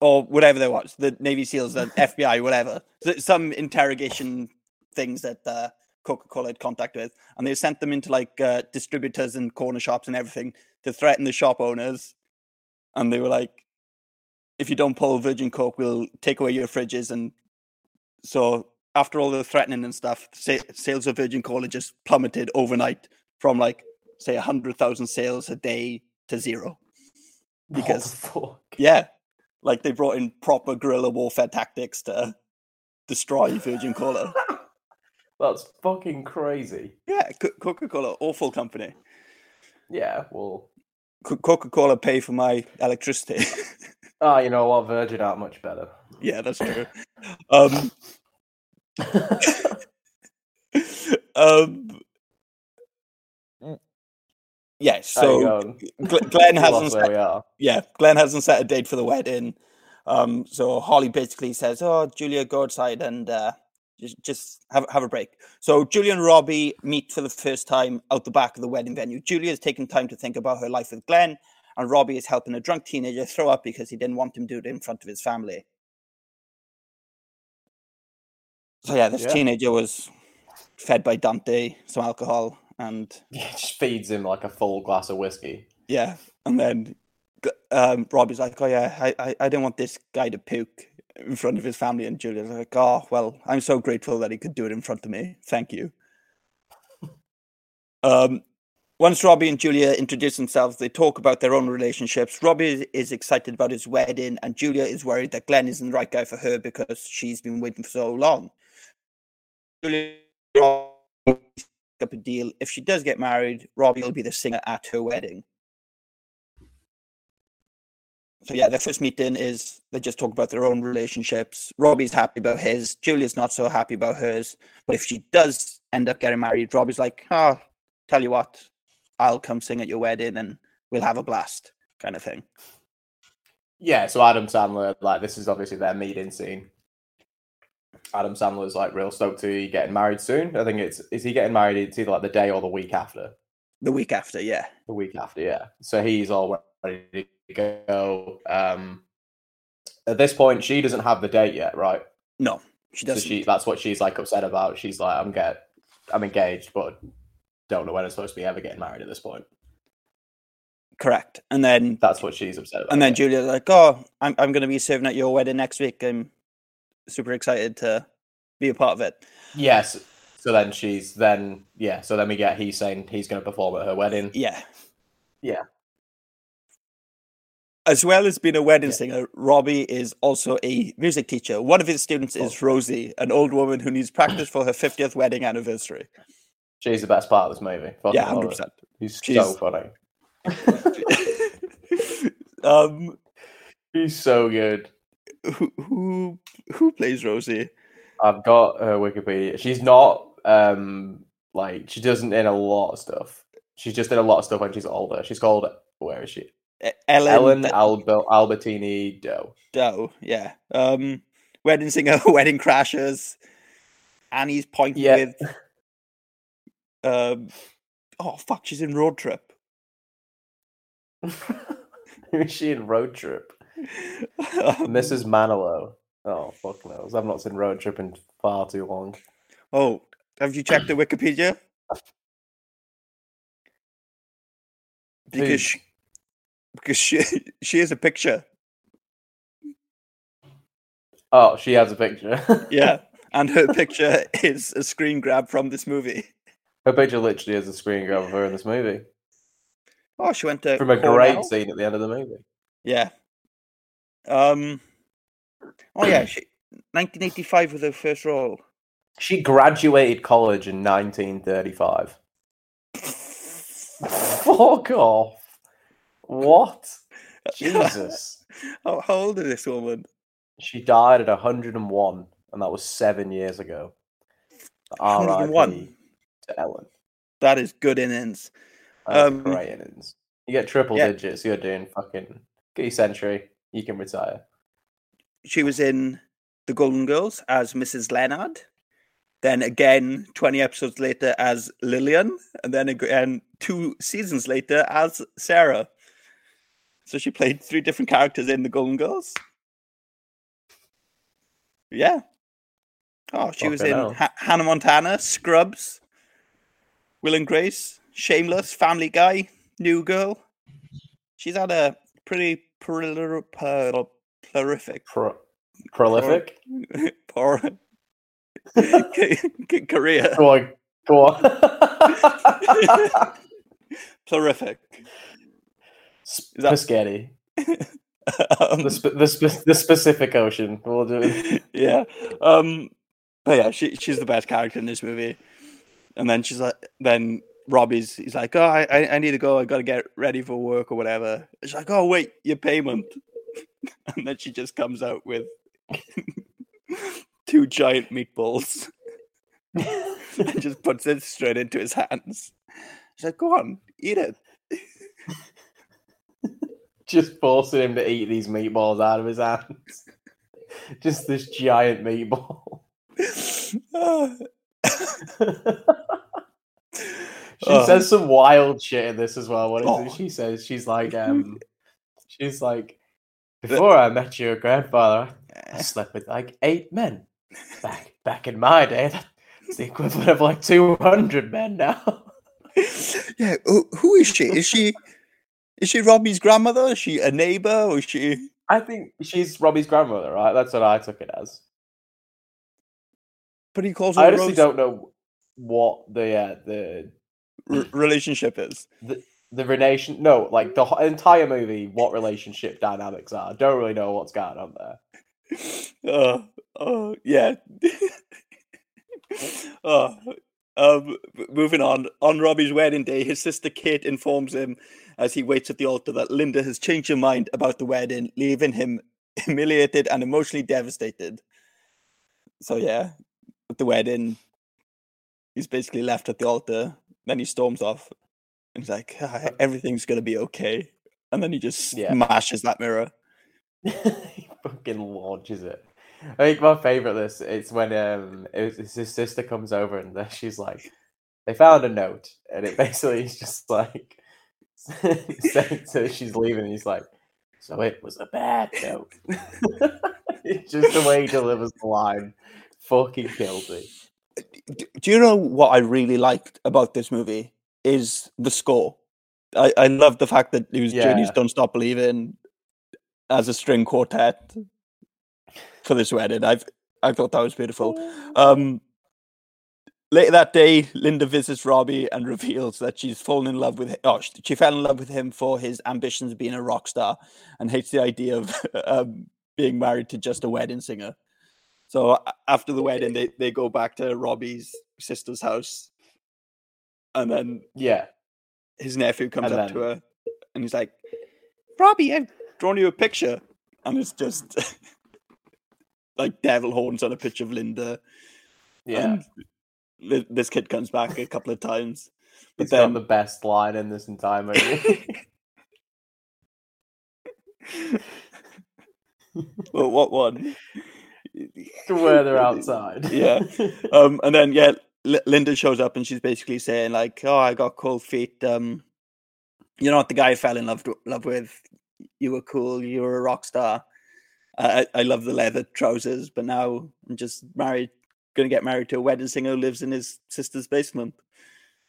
Or whatever they was, the Navy SEALs, the FBI, whatever. Some interrogation things that uh, Coca Cola had contact with. And they sent them into like uh, distributors and corner shops and everything to threaten the shop owners. And they were like, if you don't pull Virgin Coke, we'll take away your fridges. And so after all the threatening and stuff, sales of Virgin Cola just plummeted overnight from like, say, 100,000 sales a day to zero. Because, yeah, like they brought in proper guerrilla warfare tactics to destroy Virgin Cola. That's fucking crazy. Yeah, Coca Cola, awful company. Yeah, well. Coca Cola pay for my electricity. Oh, you know what? Virgin aren't much better. yeah, that's true. Um, um, yeah, so Glenn hasn't set, yeah, Glenn hasn't set a date for the wedding. Um, so Holly basically says, "Oh, Julia, go outside and uh, just just have have a break." So Julia and Robbie meet for the first time out the back of the wedding venue. Julia is taking time to think about her life with Glenn, and Robbie is helping a drunk teenager throw up because he didn't want him to do it in front of his family. So yeah, this Yeah. teenager was fed by Dante some alcohol, and Yeah, just feeds him like a full glass of whiskey. yeah, and then um, Robbie's like, "Oh yeah, I, I I didn't want this guy to puke in front of his family," and Julia's like, "Oh well, I'm so grateful that he could do it in front of me. Thank you." um, once Robbie and Julia introduce themselves, they talk about their own relationships. Robbie is- excited about his wedding, and Julia is worried that Glenn isn't the right guy for her because she's been waiting for so long. Julia up a deal. If she does get married, Robbie will be the singer at her wedding. So yeah, their first meeting is they just talk about their own relationships. Robbie's happy about his, Julia's not so happy about hers. But if she does end up getting married, Robbie's like, oh, tell you what, I'll come sing at your wedding and we'll have a blast, kind of thing. Yeah, so Adam Sandler, like this is obviously their meeting scene. Adam Sandler's like real stoked to be getting married soon. I think it's is he getting married? It's either like the day or the week after. The week after, yeah. The week after, yeah. So he's all ready to go. Um, at this point, she doesn't have the date yet, right? No, she doesn't. she that's what she's like upset about. She's like, I'm get I'm engaged, but don't know when I'm supposed to be ever getting married at this point. Correct. And then That's what she's upset about. and then Julia's like, oh, I'm I'm going to be serving at your wedding next week. I'm super excited to be a part of it. Yes. So then she's then yeah. So then we get he's saying he's going to perform at her wedding. Yeah. Yeah. As well as being a wedding singer, Robbie is also a music teacher. One of his students Oh. is Rosie, an old woman who needs practice for her 50th wedding anniversary. She's the best part of this movie. Fucking Yeah, 100%. it. He's so funny. Um, He's so good. who who who plays Rosie? I've got her Wikipedia. She's not um like she doesn't in a lot of stuff. She's just in a lot of stuff when she's older. She's called where is she? Ellen, Ellen Albo- Albertini Dow. Dow, yeah. Um, wedding singer, wedding crashers. Annie's point Yeah. with. Um, oh fuck! She's in road trip. Who is she in Road Trip? Um, Mrs. Manilow. Oh fuck knows. I've not seen Road Trip in far too long. Oh, have you checked the Wikipedia? Because she, because she she has a picture. Oh, she has a picture. Yeah, and her picture is a screen grab from this movie. Her picture literally is a screen grab of her in this movie. Oh, she went to From a great scene at the end of the movie. Yeah. Um. Oh yeah, she 1985 was her first role. She graduated college in 1935. Fuck off. What? Jesus. How, how old is this woman? She died at 101, and that was seven years ago. 101. To Ellen. That is good innings. Um, great innings. You get triple yeah. digits, you're doing fucking get your century, you can retire. She was in The Golden Girls as Mrs. Leonard. Then again, 20 episodes later as Lillian, and then again two seasons later as Sarah. So she played three different characters in The Golden Girls. Yeah. Oh, she was in Hannah Montana, Scrubs, Will and Grace, Shameless, Family Guy, New Girl. She's had a pretty prol- prol- prolific, Pro- prolific. por- ca- ca- career. Go on, go on. Prolific. Sp- that- Spaghetti. Um, The, sp- the, sp- the specific ocean. We'll do it. yeah. Um, but yeah, she she's the best character in this movie. And then she's like, then Robbie's he's like, oh, I I- need to go. I got to get ready for work or whatever. She's like, oh wait, your payment. and then she just comes out with two giant meatballs and just puts it straight into his hands. She's like, go on, eat it. Just forcing him to eat these meatballs out of his hands. Just this giant meatball. She Oh. says some wild shit in this as well. What is Oh. it? She says she's like, um, she's like, before I met your grandfather, I slept with like eight men. Back back in my day, that's the equivalent of like two hundred men now. yeah, who, who is she? Is she is she Robbie's grandmother? Is she a neighbor? Or is she? I think she's Robbie's grandmother, right? That's what I took it as. He calls I honestly don't know what the uh, the r- relationship is. The the relation, no, like the entire movie, what relationship dynamics are. I don't really know what's going on there. Oh, oh, yeah. oh, um, moving on. On Robbie's wedding day, his sister Kate informs him as he waits at the altar that Linda has changed her mind about the wedding, leaving him humiliated and emotionally devastated. So, yeah, at the wedding, he's basically left at the altar. Then he storms off. And he's like, "Ah, everything's going to be okay. And then he just Yeah. smashes that mirror. he fucking launches it. I think my favorite this is when um it was, his sister comes over and then she's like, they found a note, and it basically is just like saying so she's leaving, and he's like, so it was a bad note. it's just the way he delivers the line, fucking kills me. Do you know what I really liked about this movie is the score. I, I love the fact that it was Journeys Don't Stop Believing as a string quartet for this wedding. I've I thought that was beautiful. Um later that day, Linda visits Robbie and reveals that she's fallen in love with him. Oh, she fell in love with him for his ambitions of being a rock star and hates the idea of um, being married to just a wedding singer. So after the wedding, they, they go back to Robbie's sister's house. And then Yeah, his nephew comes up to her and he's like, Robbie, I've drawn you a picture. And it's just like devil horns on a picture of Linda. yeah. And this kid comes back a couple of times. But He's then the best line in this entire movie. well, what one? Where they're outside. yeah. Um, and then yeah, L- Linda shows up and she's basically saying like, "Oh, I got cold feet. Um, you're not the guy I fell in love love with. You were cool. You were a rock star. I I I love the leather trousers, but now I'm just married, going to get married to a wedding singer who lives in his sister's basement."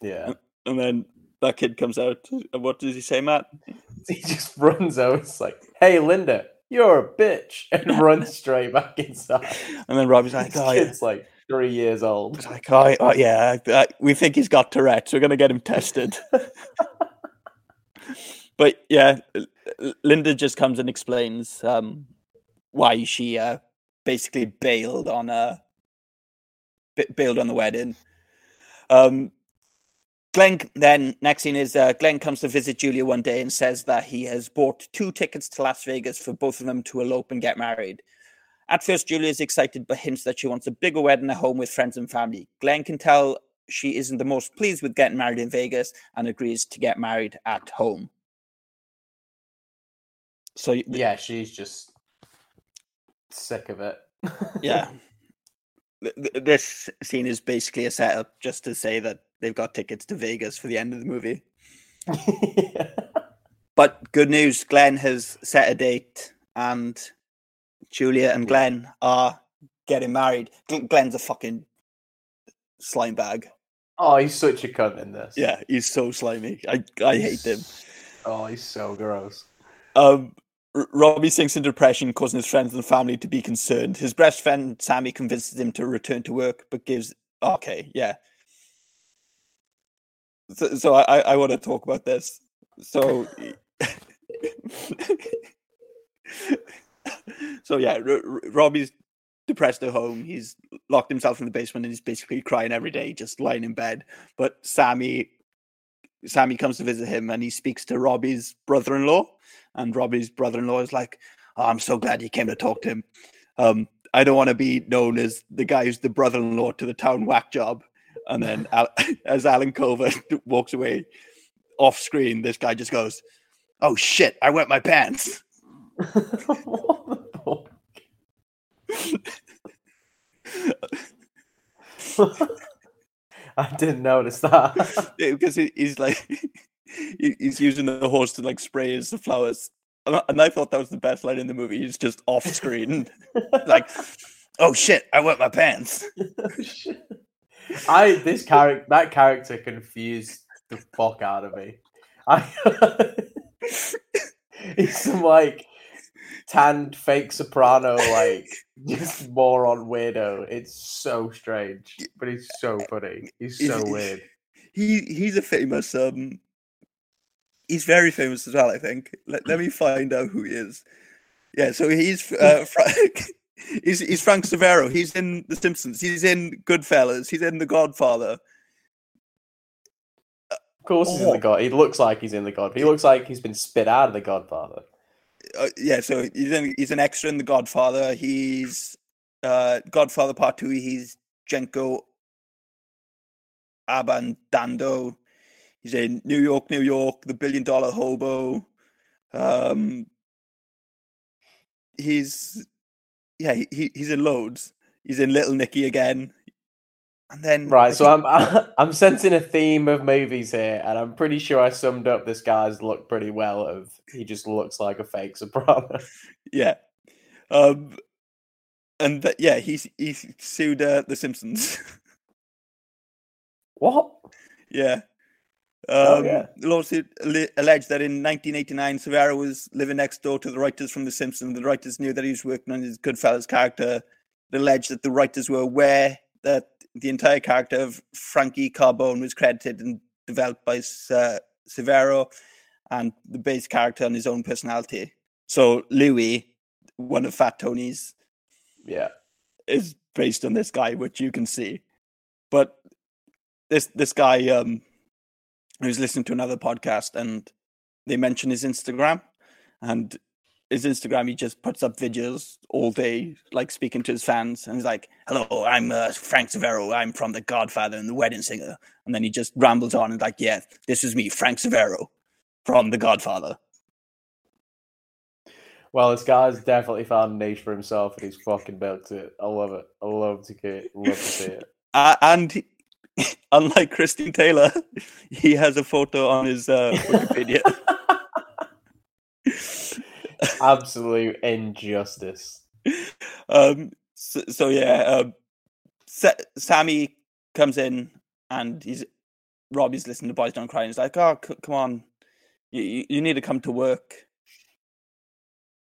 yeah. And then that kid comes out. And what does he say, Mat? He just runs out. It's like, hey, Linda, you're a bitch, and runs straight back inside. And then Robbie's like, "Oh, yeah." like three years old. It's like, oh, oh yeah, I, I, we think he's got Tourette's. We're going to get him tested. but yeah, Linda just comes and explains um, why she uh, basically bailed on a ba- bailed on the wedding. Um, Glenn then next scene is uh, Glenn comes to visit Julia one day and says that he has bought two tickets to Las Vegas for both of them to elope and get married. At first, Julia is excited but hints that she wants a bigger wedding at home with friends and family. Glenn can tell she isn't the most pleased with getting married in Vegas and agrees to get married at home. So Yeah, she's just sick of it. yeah, Th- th- this scene is basically a setup just to say that they've got tickets to Vegas for the end of the movie. But good news, Glenn has set a date, and Julia and Glenn are getting married. Glenn's a fucking slime bag. Oh, he's such a cunt in this. Yeah, he's so slimy. I I hate him. Oh, he's so gross. Um, Robbie sinks into depression, causing his friends and family to be concerned. His best friend Sammy convinces him to return to work, but gives okay, yeah. So, so I I want to talk about this. So, so yeah, R- R- Robbie's depressed at home. He's locked himself in the basement and he's basically crying every day, just lying in bed. But Sammy Sammy comes to visit him and he speaks to Robbie's brother-in-law, and Robbie's brother-in-law is like, oh, "I'm so glad you came to talk to him. Um, I don't want to be known as the guy who's the brother-in-law to the town whack job." And then, as Alan Covert walks away off screen, this guy just goes, "Oh shit! I wet my pants." I didn't notice that. Yeah, because he, he's like he- he's using the horse to like spray his flowers and I, and I thought that was the best line in the movie he's just off screen like oh shit i wet my pants oh, I this character that character confused the fuck out of me. I he's some like tanned fake soprano, like just moron weirdo. It's so strange, but he's so funny. He's so He's- weird. he he's a famous um he's very famous as well, I think. Let, let me find out who he is. Yeah, so he's uh, Frank. He's, he's Frank Sivero. He's in The Simpsons. He's in Goodfellas. He's in The Godfather. Of course, he's in the God. He looks like he's in the God. He looks like he's been spit out of the Godfather. Uh, yeah, so he's in, he's an extra in The Godfather. He's uh, Godfather Part Two. He's Genco Abbandando. He's in New York, New York, The Billion Dollar Hobo. Um, he's yeah, he, he he's in loads. He's in Little Nicky again. And then Right, so I'm I'm sensing a theme of movies here, and I'm pretty sure I summed up this guy's look pretty well. Of he just looks like a fake soprano. yeah, um, and th- yeah, he's he's sued uh, The Simpsons. what? Yeah. Oh, Um, yeah. The lawsuit alle- alleged that in 1989, Sivero was living next door to the writers from The Simpsons. The writers knew that he was working on his Goodfellas character. It alleged that the writers were aware that the entire character of Frankie Carbone was credited and developed by uh, Sivero and the base character and his own personality. So Louis, one of Fat Tony's, Yeah. is based on this guy, which you can see. But this this guy, um, I was listening to another podcast and they mention his Instagram and his Instagram he just puts up videos all day, like speaking to his fans, and he's like, "Hello, I'm uh, Frank Sivero. I'm from The Godfather and The Wedding Singer." And then he just rambles on and like, "Yeah, this is me, Frank Sivero, from The Godfather." Well, this guy's definitely found a niche for himself, and he's fucking built it. I love it. I love to get, love to see it. Uh, and he- unlike Christine Taylor, he has a photo on his uh, Wikipedia. Absolute injustice. um, so, so yeah, um, Sa- Sammy comes in and he's Robbie's listening to Boys Don't Cry. And he's like, "Oh, c- come on, you, you you need to come to work."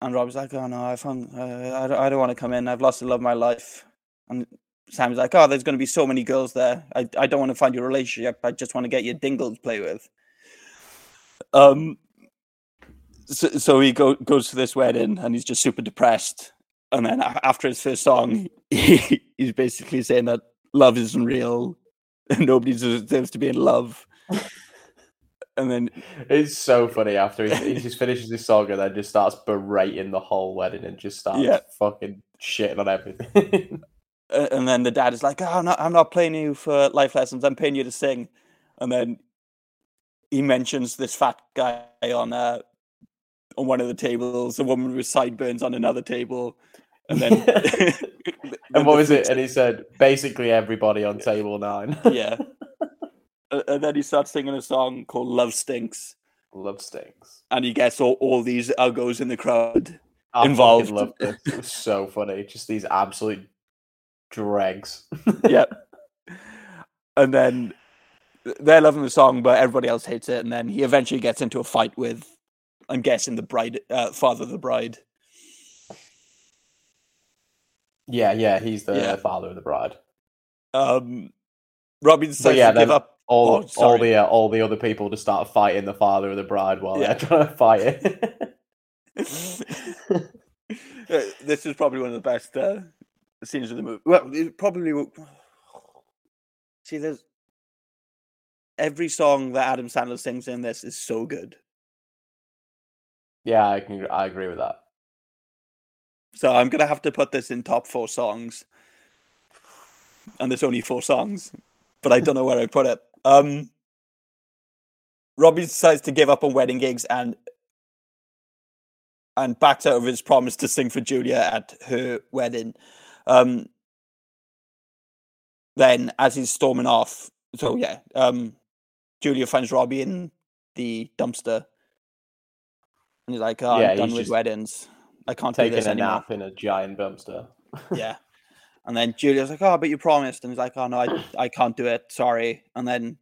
And Robbie's like, "Oh no, I found uh, I don't, I don't want to come in. I've lost the love of my life." And Sammy's like, "Oh, there's going to be so many girls there. I I don't want to find your relationship. I just want to get your dingle to play with." Um. So, so he go, goes to this wedding and he's just super depressed. And then after his first song, he, he's basically saying that love isn't real nobody deserves to be in love. And then It's so funny after he, he just finishes his song and then just starts berating the whole wedding and just starts Yeah. fucking shitting on everything. And then the dad is like, "Oh, I'm not, I'm not paying you for life lessons. I'm paying you to sing." And then he mentions this fat guy on uh, on one of the tables, a woman with sideburns on another table, and then and what was it? And he said, basically everybody on table nine. yeah. And then he starts singing a song called "Love Stinks," Love stinks. and he gets all, all these uggos in the crowd I involved. loved it. It was so funny. Just these absolute dregs. yeah. And then they're loving the song, but everybody else hates it. And then he eventually gets into a fight with, I'm guessing, the bride, uh, father of the bride. Yeah, yeah, he's the Yeah. father of the bride. Um, So decides yeah, to give up. all Oh, all the uh, all the other people to start fighting the father of the bride while Yeah. they're trying to fight it. Uh, this is probably one of the best uh, scenes of the movie. Well, it probably. will- See, there's every song that Adam Sandler sings in this is so good. yeah, I can I agree with that. So I'm gonna have to put this in top four songs, and there's only four songs, but I don't know where I put it. Um, Robbie decides to give up on wedding gigs and and backs out of his promise to sing for Julia at her wedding. Um, then, as he's storming off, so yeah, um, Julia finds Robbie in the dumpster, and he's like, oh, Yeah, "I'm done with weddings. I can't take this a anymore." nap in a giant dumpster. yeah. And then Julia's like, "Oh, but you promised," and he's like, "Oh no, I, I can't do it. Sorry." And then,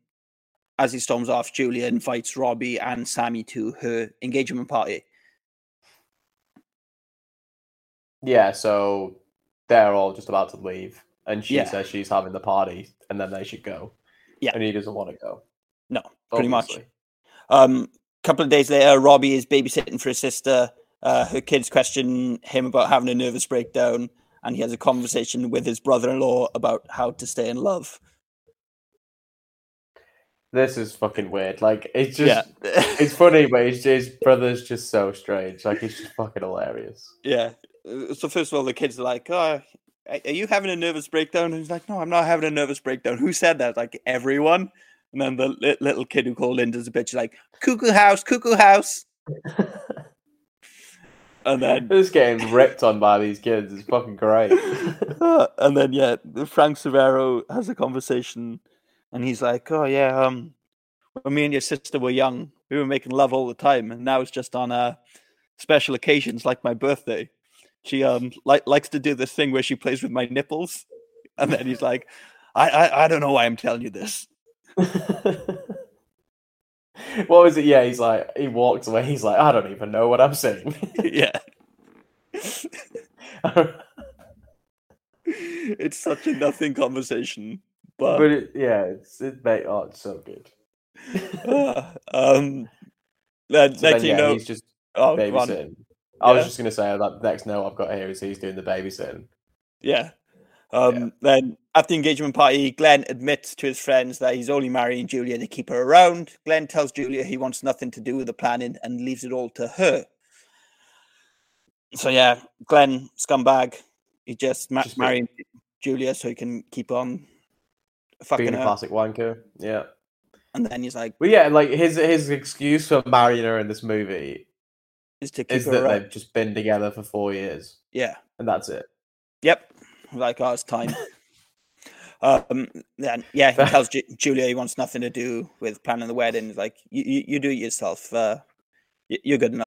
as he storms off, Julia invites Robbie and Sammy to her engagement party. Yeah, so they're all just about to leave, and she Yeah. says she's having the party, and then they should go. Yeah. and he doesn't want to go. No, pretty much. Um, a couple of days later, Robbie is babysitting for his sister. Uh, her kids question him about having a nervous breakdown, and he has a conversation with his brother-in-law about how to stay in love. This is fucking weird. Like it's just Yeah. it's funny, but his, his brother's just so strange. Like he's just fucking hilarious. Yeah. Uh, So first of all, the kids are like, "Oh, are you having a nervous breakdown?" And he's like, "No, I'm not having a nervous breakdown." Who said that? Like everyone. And then the li- little kid who called Linda's a bitch like, "Cuckoo house, cuckoo house." and then This getting ripped on by these kids is fucking great. And then yeah, Frank Sivero has a conversation, and he's like, "Oh yeah, um, when me and your sister were young, we were making love all the time, and now it's just on uh special occasions like my birthday. She um like likes to do this thing where she plays with my nipples, and then he's like, I I, I don't know why I'm telling you this. what was it? Yeah, he's like he walks away. He's like, I don't even know what I'm saying. yeah, it's such a nothing conversation, but, but it, yeah, it's it mate. Oh, it's so good. uh, um, then So next then, thing yeah, you know, he's just oh, babysitting. I was just gonna say that next note I've got here is he's doing the babysitting. Yeah. Um, Then at the engagement party, Glenn admits to his friends that he's only marrying Julia to keep her around. Glenn tells Julia he wants nothing to do with the planning and leaves it all to her. So yeah, Glenn scumbag. He just, ma- Just marrying Julia so he can keep on fucking Being a her. classic wanker. Yeah. And then he's like, Well, yeah, like his his excuse for marrying her in this movie is to keep is that around. they've just been together for four years, Yeah. and that's it. Yep. Like, oh, it's time. um, then yeah, he tells Ju- Julia he wants nothing to do with planning the wedding. He's like, you, you, you do it yourself. Uh, y- you're good enough.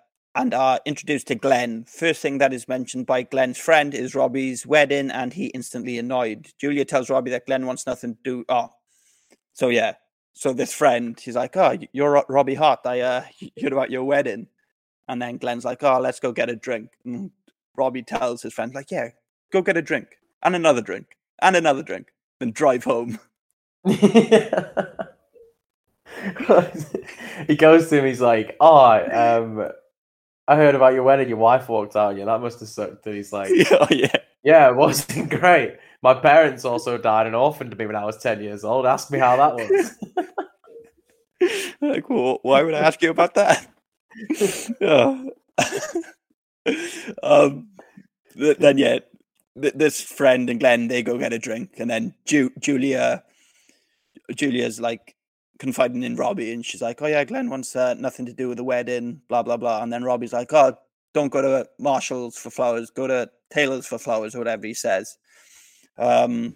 and are introduced to Glenn. First thing that is mentioned by Glenn's friend is Robbie's wedding, and he instantly annoyed. Julia tells Robbie that Glenn wants nothing to do. Oh, so yeah. So this friend, he's like, "Oh, you're Robbie Hart. I uh, heard about your wedding." And then Glenn's like, "Oh, let's go get a drink." And Robbie tells his friend, "Like, yeah, go get a drink and another drink and another drink, then drive home." he goes to him. He's like, "Oh, um, I heard about your wedding. Your wife walked out you. That must have sucked." And he's like, "Oh yeah, yeah, it wasn't great. My parents also died and orphaned me when I was ten years old. Ask me how that was." like, well, why would I ask you about that? yeah. um, th- then yeah, th- this friend and Glenn they go get a drink, and then Ju- Julia, Julia's like confiding in Robbie, and she's like, "Oh yeah, Glenn wants uh, nothing to do with the wedding, blah blah blah." And then Robbie's like, "Oh, don't go to Marshalls for flowers, go to Taylor's for flowers, or whatever he says." Um,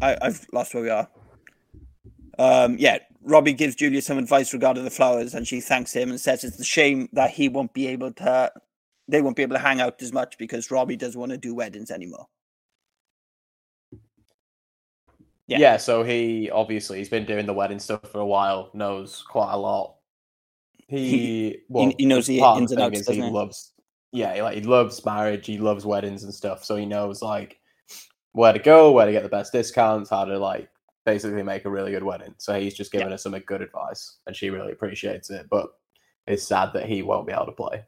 I, I've lost where we are. Um, yeah, Robbie gives Julia some advice regarding the flowers, and she thanks him and says it's a shame that he won't be able to, they won't be able to hang out as much because Robbie doesn't want to do weddings anymore. Yeah. Yeah. so he obviously he's been doing the wedding stuff for a while, knows quite a lot. He well, he knows the ins and outs, he he? loves yeah, he, like he loves marriage, he loves weddings and stuff, so he knows like where to go, where to get the best discounts, how to like basically make a really good wedding. So he's just giving her some good advice, and she really appreciates it. But it's sad that he won't be able to play.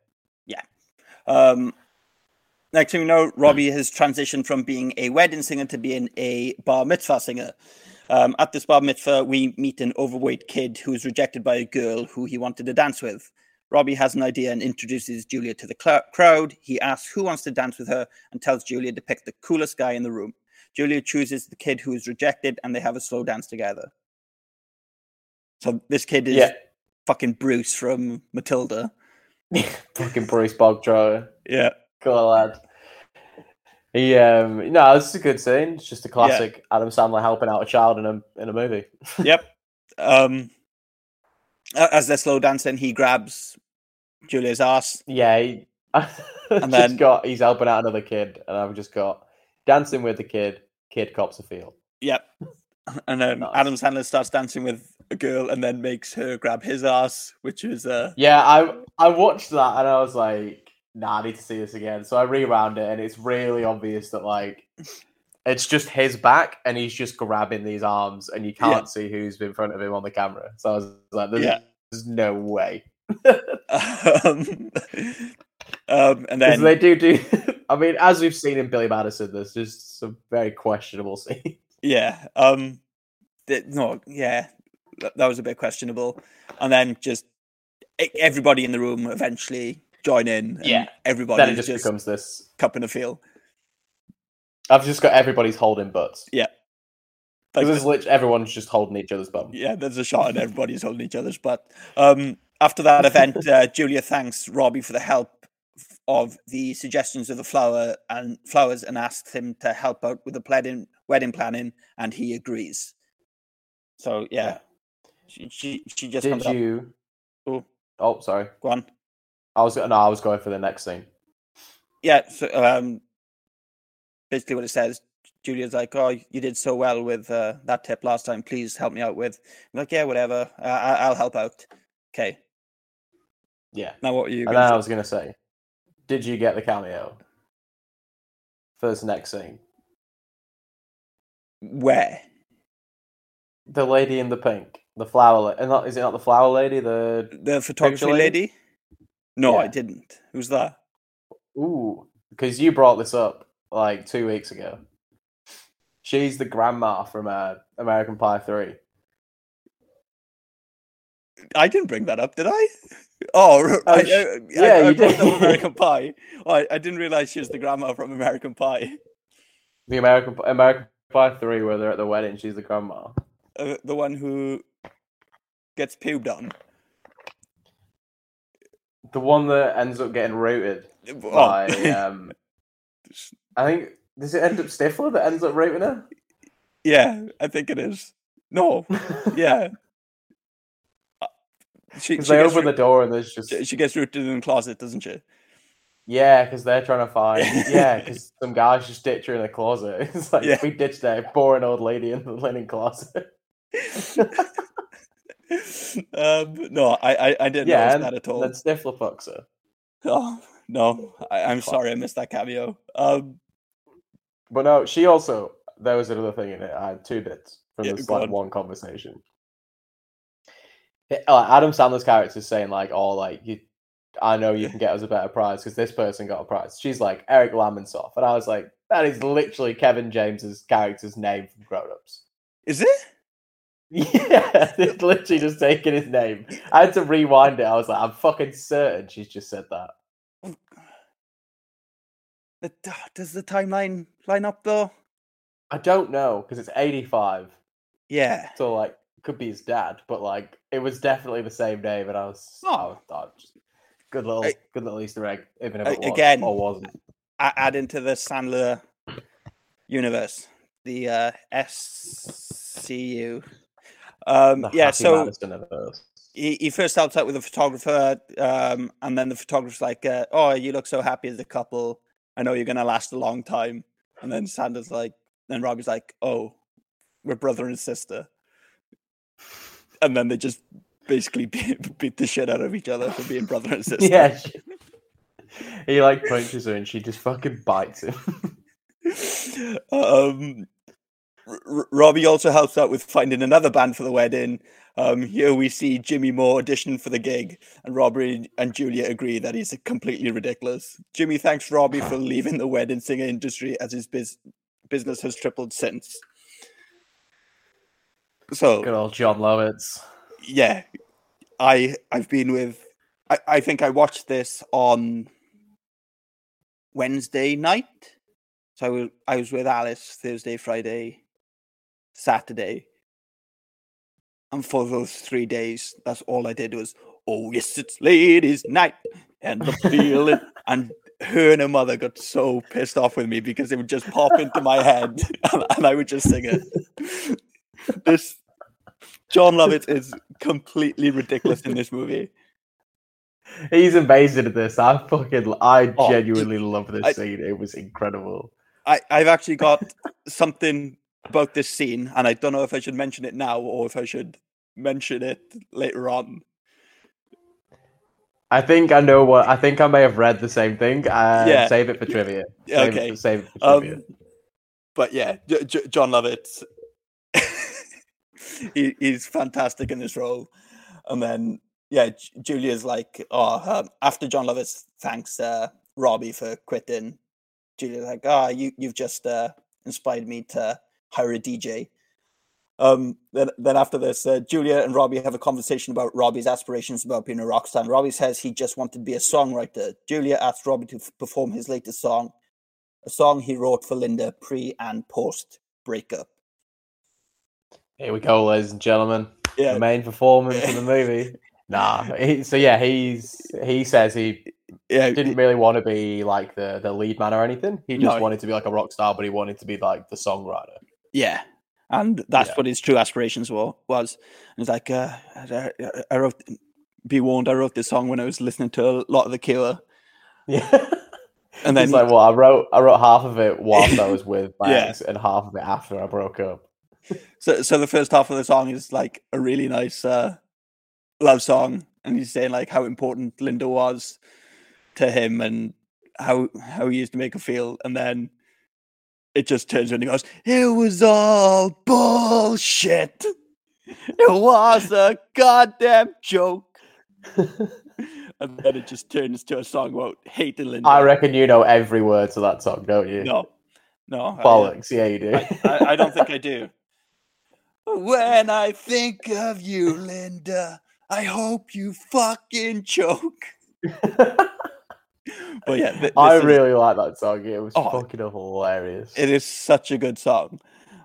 Yeah. Um, next thing we know, Robbie has transitioned from being a wedding singer to being a bar mitzvah singer. Um, at this bar mitzvah, we meet an overweight kid who is rejected by a girl who he wanted to dance with. Robbie has an idea and introduces Julia to the cl- crowd. He asks who wants to dance with her and tells Julia to pick the coolest guy in the room. Julia chooses the kid who is rejected and they have a slow dance together. So this kid is Yeah. fucking Bruce from Matilda. Fucking Bruce Bogtrotter. Yeah. Cool lad. He um no, this is a good scene. It's just a classic Adam Sandler helping out a child in a in a movie. yep. Um, as they're slow dancing, he grabs Julia's ass. Yeah, he, and then got he's helping out another kid, and I've just got dancing with the kid. Kid cops a feel. Yep. And then Adam Sandler starts dancing with a girl and then makes her grab his ass, which is uh Yeah, I I watched that and I was like, nah, I need to see this again. So I rewound it, and it's really obvious that like it's just his back, and he's just grabbing these arms, and you can't Yeah. see who's in front of him on the camera. So I was like, there's, Yeah. there's no way. um, um, and then they do do. I mean, as we've seen in Billy Madison, there's just some very questionable scenes. yeah, um, th- no, yeah, that, that was a bit questionable. And then just everybody in the room eventually join in. and Yeah. everybody then it just, becomes this. cup in a feel. I've just got everybody's holding butts. Yeah. Because there's literally everyone's just holding each other's bum. Yeah, there's a shot and everybody's holding each other's butt. Um, after that event, uh, Julia thanks Robbie for the help of the suggestions of the flower and flowers and asks him to help out with the wedding wedding planning, and he agrees. So yeah, she she, she just Did comes up. you? Oh. Oh, sorry. Go on. I was no, I was going for the next scene. Yeah, so um, basically what it says, Julia's like, "Oh, you did so well with uh, that tip last time. Please help me out with." I'm like, "Yeah, whatever. I, I, I'll help out." Okay. Yeah. Now what are you? And I was going to say, did you get the cameo for this next scene? Where? The lady in the pink, the flower. La- and not, is it not the flower lady? The The photography picture lady? No, I didn't. Who's that? Ooh, because you brought this up like two weeks ago. She's the grandma from uh, American Pie Three. I didn't bring that up, did I? Oh, Oh, I, I, I- yeah, you did. American Pie. Oh, I, I didn't realize she was the grandma from American Pie. The American American Pie Three, where they're at the wedding. She's the grandma. Uh, the one who gets pubed on. The one that ends up getting rooted Oh. by. Um, I think does it end up Stifler that ends up raping her? Yeah, I think it is. No, yeah. Uh, She, she they open the door and there's just she- she gets rooted in the closet, doesn't she? yeah, because they're trying to find yeah, because some guys just ditch her in the closet. It's like Yeah. we ditched that boring old lady in the linen closet. um, no, I, I, I didn't yeah, notice that at all. That's fucks her. Oh no, I, I'm sorry, I missed that cameo. Um, But no, she also there was another thing in it. I had two bits from Yeah, this like on. one conversation. It- Adam Sandler's character is saying like, "Oh, like you, I know you can get us a better prize because this person got a prize." She's like Eric Lamonsoff, and I was like, "That is literally Kevin James's character's name from Grown Ups." is it? Yeah, it's literally just taking his name. I had to rewind it. I was like, I'm fucking certain she's just said that. Does the timeline line up though? I don't know because it's 85. Yeah. So like, could be his dad, but like, it was definitely the same name, and I was, Oh. I was, I was just, good little, good little Easter egg, even if it was again- or wasn't. A- add into the Sandler universe, the uh, SCU. Um, yeah, so Madison of those. he, he first helps out with the photographer, um, and then the photographer's like, uh, "Oh, you look so happy as a couple. I know you're gonna last a long time." And then Sandler's like, then Robbie's like, "Oh, we're brother and sister," and then they just basically beat, beat the shit out of each other for being brother and sister. Yeah, she- he like punches her and she just fucking bites him. um, R- Robbie also helps out with finding another band for the wedding. Um, here we see Jimmy Moore audition for the gig, and Robbie and Julia agree that he's completely ridiculous. Jimmy thanks Robbie for leaving the wedding singer industry as his biz- business has tripled since. So Good old Jon Lovitz. yeah, I I've been with. I, I think I watched this on Wednesday night. So I was I was with Alice Thursday, Friday, Saturday, and for those three days, that's all I did was oh yes, it's ladies' night and the feeling and. Her and her mother got so pissed off with me because it would just pop into my head and, and I would just sing it. This Jon Lovitz is completely ridiculous in this movie. He's amazing at this. I fucking, I Oh, genuinely love this I- scene. It was incredible. I, I've actually got something about this scene, and I don't know if I should mention it now or if I should mention it later on. I think I know what. I think I may have read the same thing. Uh, Yeah. Save it for trivia. Save okay. It, save it for Um, trivia. but yeah, J- J- Jon Lovitz, he, he's fantastic in this role. And then, yeah, J- Julia's like, oh, um, after Jon Lovitz thanks uh, Robbie for quitting, Julia's like, oh, you, you've just uh, inspired me to hire a DJ. Um, then, then after this, uh, Julia and Robbie have a conversation about Robbie's aspirations about being a rock star. And Robbie says he just wanted to be a songwriter. Julia asks Robbie to f- perform his latest song, a song he wrote for Linda pre and post breakup. Here we go, ladies and gentlemen. Yeah. The main performance of the movie. Nah. He, so yeah, he's he says he yeah, didn't really want to be like the the lead man or anything. He just No. wanted to be like a rock star, but he wanted to be like the songwriter. Yeah, and that's Yeah. what his true aspirations were. Was and it's like uh, I, I- wrote. Be warned, I wrote this song when I was listening to a lot of The Killer. Yeah. And He's then like, well, I wrote I wrote half of it whilst I was with my Yeah. ex, and half of it after I broke up. So, so the first half of the song is like a really nice uh, love song, and he's saying like how important Linda was to him and how how he used to make her feel, and then it just turns around and goes, "It was all bullshit. It was a goddamn joke." and then it just turns to a song about hating Linda. I reckon you know every word to that song, don't you? No, no, I, uh, Bollocks, yeah, you do. I, I, I don't think I do. When I think of you, Linda, I hope you fucking choke. But yeah, th- I is- really like that song. It was Oh. fucking hilarious. it is such a good song.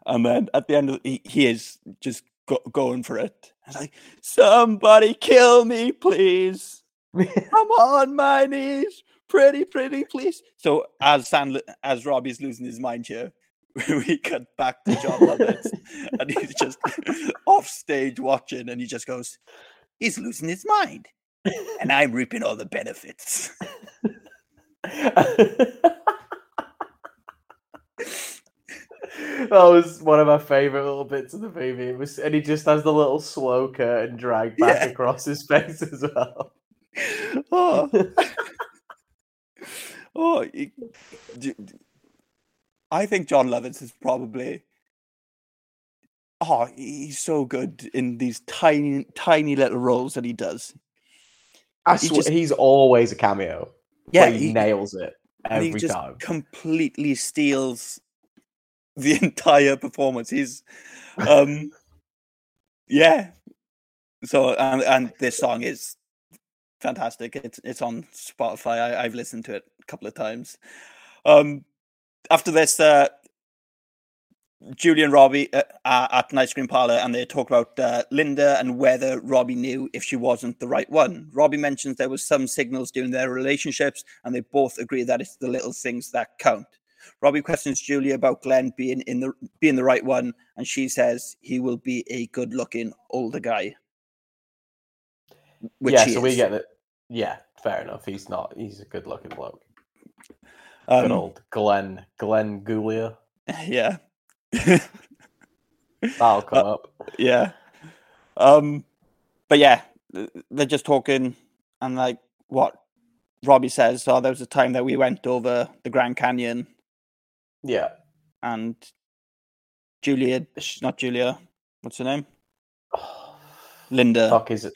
And then at the end, of, he, he is just go, going for it. It's like, somebody kill me, please. I'm on my knees, pretty, pretty, please. So as Sandler, as Robbie's losing his mind here, we cut back to Jon Lovitz, and he's just off stage watching, and he just goes, "He's losing his mind, and I'm reaping all the benefits." that was one of my favorite little bits of the movie. It was, and he just has the little slow curtain drag back Yeah. across his face as well. oh, oh, he- d- d- I think Jon Lovitz is probably. Oh, he's so good in these tiny, tiny little roles that he does. I He swear, just- he's always a cameo. Yeah, he, he- nails it and every he just time. completely steals the entire performance. He's, um, Yeah. So and and this song is fantastic. It's it's on Spotify. I, I've listened to it a couple of times. Um, after this, uh, Julie and Robbie uh, are at an ice cream parlor, and they talk about uh, Linda and whether Robbie knew if she wasn't the right one. Robbie mentions there was some signals during their relationships, and they both agree that it's the little things that count. Robbie questions Julia about Glenn being in the being the right one, and she says he will be a good-looking older guy. Which yeah, so we get it. Yeah, fair enough. He's not. He's a good-looking bloke. Um, Good old Glenn Glenn Guglia. Yeah. That'll come Uh, up. Yeah. Um, but yeah, they're just talking, and like what Robbie says. Oh, there was a time that we went over the Grand Canyon, Yeah. and Julia, not Julia, what's her name? Linda. Fuck is it?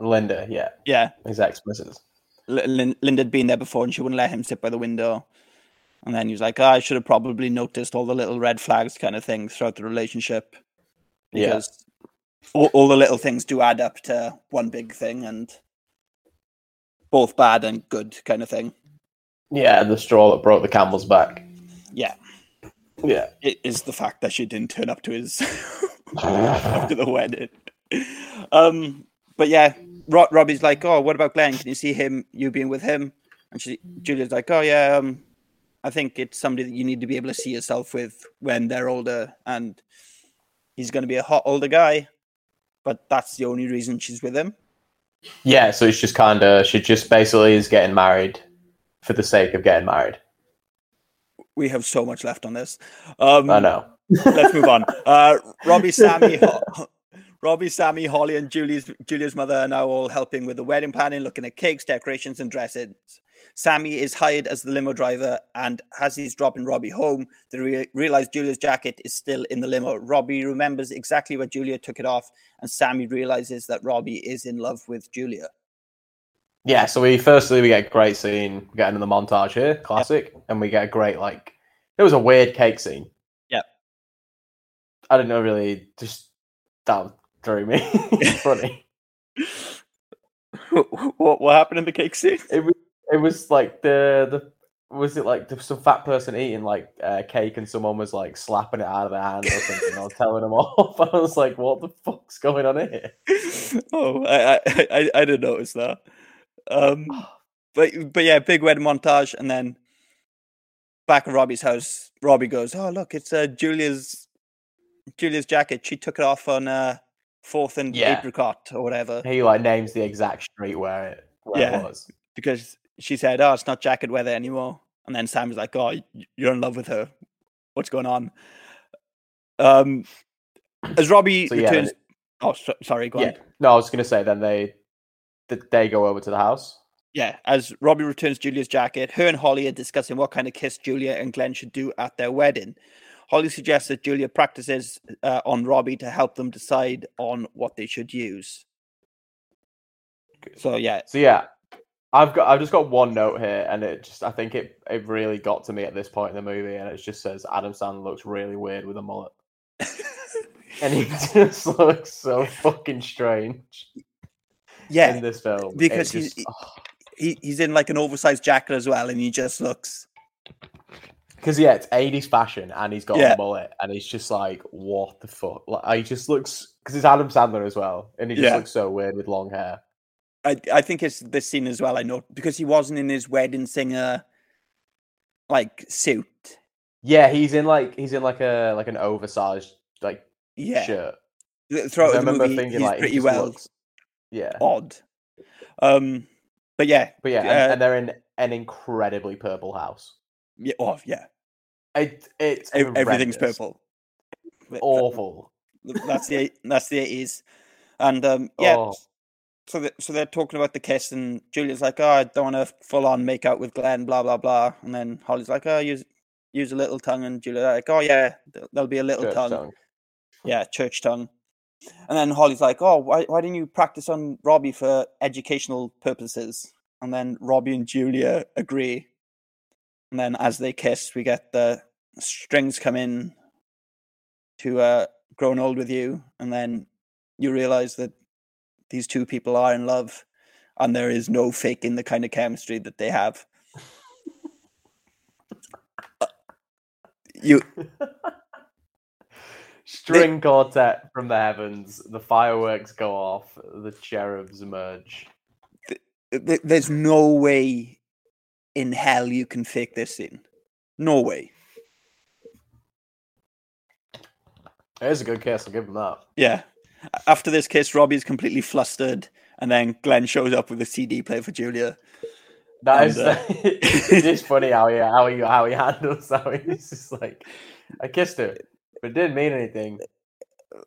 Linda. Yeah. Yeah. His ex missus. L- Lin- Linda had been there before, and she wouldn't let him sit by the window. And then he was like, oh, I should have probably noticed all the little red flags kind of things throughout the relationship. Yeah. Because all, all the little things do add up to one big thing and both bad and good kind of thing. Yeah, the straw that broke the camel's back. Yeah. Yeah. It is the fact that she didn't turn up to his after the wedding. Um, but yeah, Ro- Robbie's like, "Oh, what about Glenn? Can you see him? You being with him?" And she, Julia's like, "Oh yeah, um, I think it's somebody that you need to be able to see yourself with when they're older, and he's going to be a hot older guy, but that's the only reason she's with him." Yeah, so it's just kind of she just basically is getting married for the sake of getting married. We have so much left on this. Um, I know. let's move on. Uh, Robbie, Sammy, Ho- Robbie, Sammy, Holly, and Julie's Julia's mother are now all helping with the wedding planning, looking at cakes, decorations, and dresses. Sammy is hired as the limo driver, and as he's dropping Robbie home, they re- realize Julia's jacket is still in the limo. Robbie remembers exactly where Julia took it off, and Sammy realizes that Robbie is in love with Julia. Yeah, so we firstly we get a great scene, we get another montage here, classic, and we get a great like it was a weird cake scene. Yeah, I don't know really just that threw me. Funny. what what happened in the cake scene? It was it was like the the was it like some fat person eating like uh, cake and someone was like slapping it out of their hand or something or telling them off. I was like, what the fuck's going on here? oh, I, I, I, I didn't notice that. Um, but but yeah, big wedding montage, and then back at Robbie's house, Robbie goes, "Oh look, it's uh, Julia's Julia's jacket. She took it off on uh, Fourth and Yeah. Apricot or whatever." He like names the exact street where it where yeah, it was. because she said, "Oh, it's not jacket weather anymore," and then Sam was like, "Oh, you're in love with her. What's going on?" Um, as Robbie So, yeah, returns. oh, so, sorry, go on. No, I was gonna say then they th- they go over to the house. Yeah, as Robbie returns Julia's jacket, her and Holly are discussing what kind of kiss Julia and Glenn should do at their wedding. Holly suggests that Julia practices uh, on Robbie to help them decide on what they should use. So yeah, So yeah, I've got I've just got one note here, and it just I think it it really got to me at this point in the movie, and it just says Adam Sandler looks really weird with a mullet, and he just looks so fucking strange. yeah, in this film because It he's just- he, he's in like an oversized jacket as well, and he just looks Because yeah, it's eighties fashion, and he's got Yeah. a mullet, and he's just like, what the fuck? Like, he just looks because it's Adam Sandler as well, and he just Yeah. looks so weird with long hair. I I think it's this scene as well. I know because he wasn't in his wedding singer like suit. Yeah, he's in like he's in like a like an oversized like Yeah. shirt. Throughout I the remember movie, thinking, he's like, he pretty just well looks- yeah, odd. Um, but yeah, but yeah, and, uh, and they're in an incredibly purple house. yeah, oh yeah, It it's Ev- everything's purple. Awful. That's the that's the eighties, and um, yeah. Oh. So they, so they're talking about the kiss, and Julia's like, "Oh, I don't want to full on make out with Glenn," blah blah blah, and then Holly's like, "Oh, use use a little tongue," and Julia's like, "Oh yeah, there'll be a little tongue. tongue. yeah, church tongue." And then Holly's like, "Oh, why why didn't you practice on Robbie for educational purposes?" And then Robbie and Julia agree, and then as they kiss, we get the strings come in to uh, "Grown Old with You," and then you realize that these two people are in love and there is no faking the kind of chemistry that they have. You String quartet from the heavens. The fireworks go off. The cherubs emerge. th- there's no way in hell you can fake this in. No way. It is a good kiss. I'll give him that. Yeah. After this kiss, Robbie's completely flustered, and then Glenn shows up with a CD player for Julia. That And, is, uh, it is funny how he how he how he handles how he's just like, I kissed her, but it didn't mean anything.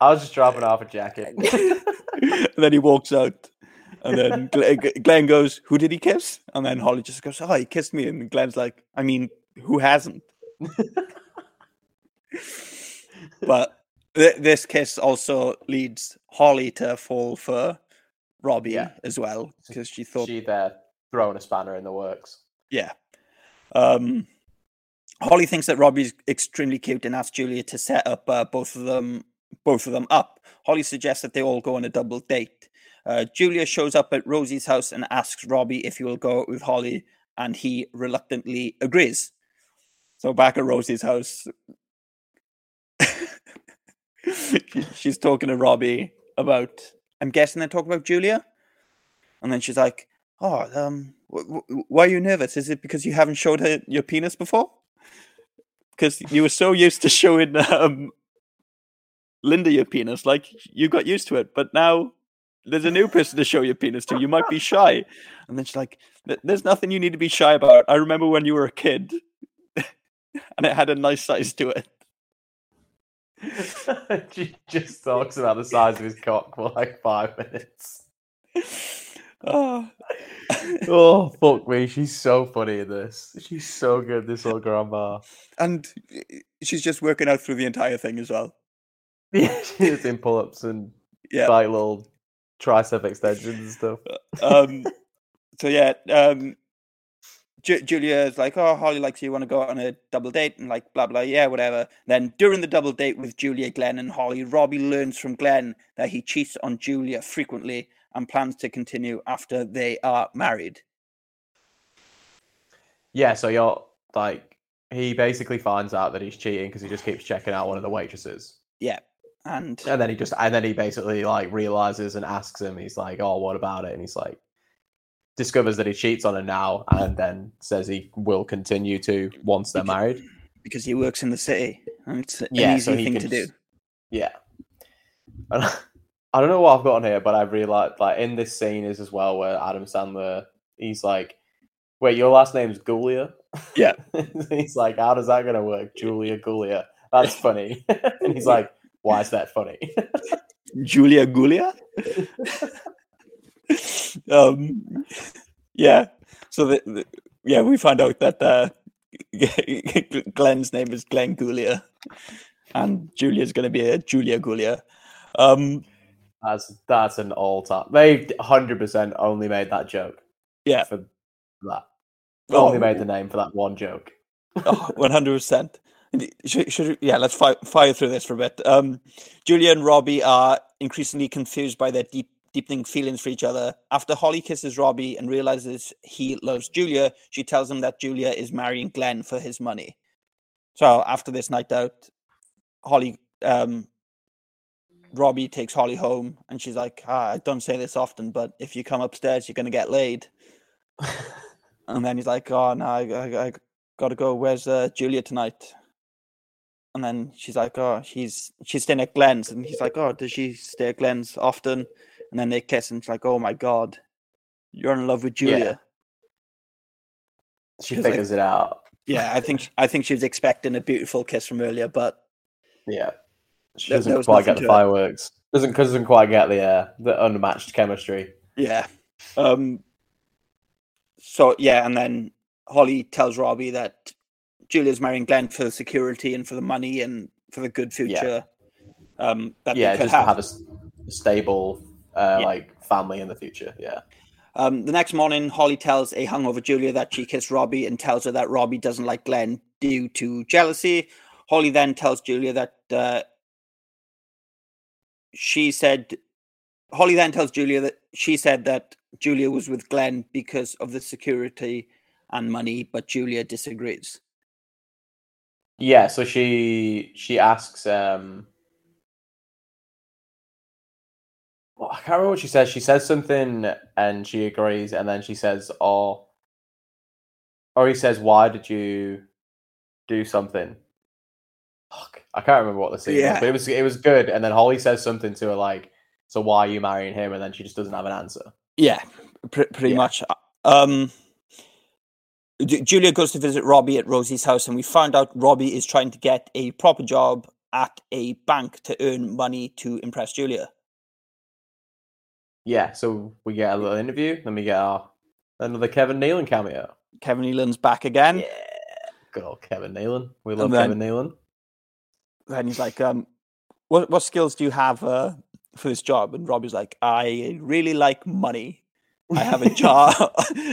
I was just dropping off a jacket. and then he walks out. And then Gl- Glenn goes, Who did he kiss? And then Holly just goes, Oh, he kissed me. And Glenn's like, I mean, who hasn't? but th- this kiss also leads Holly to fall for Robbie Yeah. as well because she thought, she there throwing a spanner in the works. yeah. Um, Holly thinks that Robbie's extremely cute and asks Julia to set up uh, both of them, both of them up. Holly suggests that they all go on a double date. Uh, Julia shows up at Rosie's house and asks Robbie if he will go out with Holly, and he reluctantly agrees. So back at Rosie's house, she's talking to Robbie about. I'm guessing they're talking about Julia, and then she's like, "Oh, um, wh- wh- why are you nervous? Is it because you haven't showed her your penis before? Because you were so used to showing um, Linda your penis, like you got used to it, but now there's a new person to show your penis to. You might be shy." And then she's like, "There's nothing you need to be shy about. I remember when you were a kid, and it had a nice size to it." She just talks about the size of his cock for like five minutes. Oh, oh fuck me, she's so funny in this. She's so good, this old grandma. and she's just working out through the entire thing as well. Yeah, she's in pull-ups and Yeah. like little tricep extensions and stuff. um so yeah um Ju- Julia's like, oh, Holly likes you. Want to go on a double date? And like, blah blah, yeah, whatever. Then during the double date with Julia, Glenn, and Holly, Robbie learns from Glenn that he cheats on Julia frequently and plans to continue after they are married. Yeah, so you're like he basically finds out that he's cheating because he just keeps checking out one of the waitresses. Yeah, and And then he just and then he basically like realizes and asks him, he's like, Oh, what about it? And he's like discovers that he cheats on her now and then says he will continue to once they're married. because he works in the city and it's an Yeah, easy so thing to do. Yeah. And I don't know what I've got on here, but I've realized like in this scene is as well where Adam Sandler he's like, Wait, your last name's Guglia? Yeah. he's like, How does that gonna work? Julia Guglia. That's funny. and he's like, Why is that funny? Julia Guglia. um, yeah. So the, the yeah, we find out that uh, Glenn's name is Glenn Guglia, and Julia's going to be a Julia Guglia. Um, That's that's an all time. They hundred percent only made that joke. Yeah, for that. Oh, only made the name for that one joke. One hundred percent. Should, should yeah, let's fire, fire through this for a bit. Um, Julia and Robbie are increasingly confused by their deep, deepening feelings for each other. After Holly kisses Robbie and realizes he loves Julia, she tells him that Julia is marrying Glenn for his money. So after this night out, Holly, um, Robbie takes Holly home, and she's like, ah, "I don't say this often, but if you come upstairs, you're gonna get laid." and then he's like, "Oh no, I, I, I gotta go. Where's uh, Julia tonight?" And then she's like, "Oh, she's she's staying at Glenn's," and he's like, "Oh, does she stay at Glenn's often?" And then they kiss, and it's like, "Oh my god, you're in love with Julia." She 'Cause I- figures it out. Yeah, I think I think she was expecting a beautiful kiss from earlier, but Yeah. She There- doesn't there quite get the to it. fireworks. Doesn't doesn't quite get the uh, the unmatched chemistry. Yeah. Um. So yeah, and then Holly tells Robbie that Julia's marrying Glenn for the security and for the money and for the good future. Um. That yeah, just to have a stable uh, like family in the future. Yeah. Um, the next morning, Holly tells a hungover Julia that she kissed Robbie and tells her that Robbie doesn't like Glenn due to jealousy. Holly then tells Julia that uh, she said Holly then tells Julia that she said that Julia was with Glenn because of the security and money, but Julia disagrees. Yeah, so she she asks um well, I can't remember what she says. She says something and she agrees, and then she says, "Oh," or he says, "Why did you do something?" Fuck, I can't remember what the scene Yeah. was, but it was it was good. And then Holly says something to her like, "So why are you marrying him?" And then she just doesn't have an answer. Yeah, pr- pretty much. Um, Julia goes to visit Robbie at Rosie's house, and we find out Robbie is trying to get a proper job at a bank to earn money to impress Julia. Yeah, so we get a little interview, then we get our another Kevin Nealon cameo. Kevin Nealon's back again. Yeah, Good old Kevin Nealon. We love then- Kevin Nealon. Then he's like, um, what, what skills do you have uh, for this job? And Robbie's like, I really like money. I have a jar.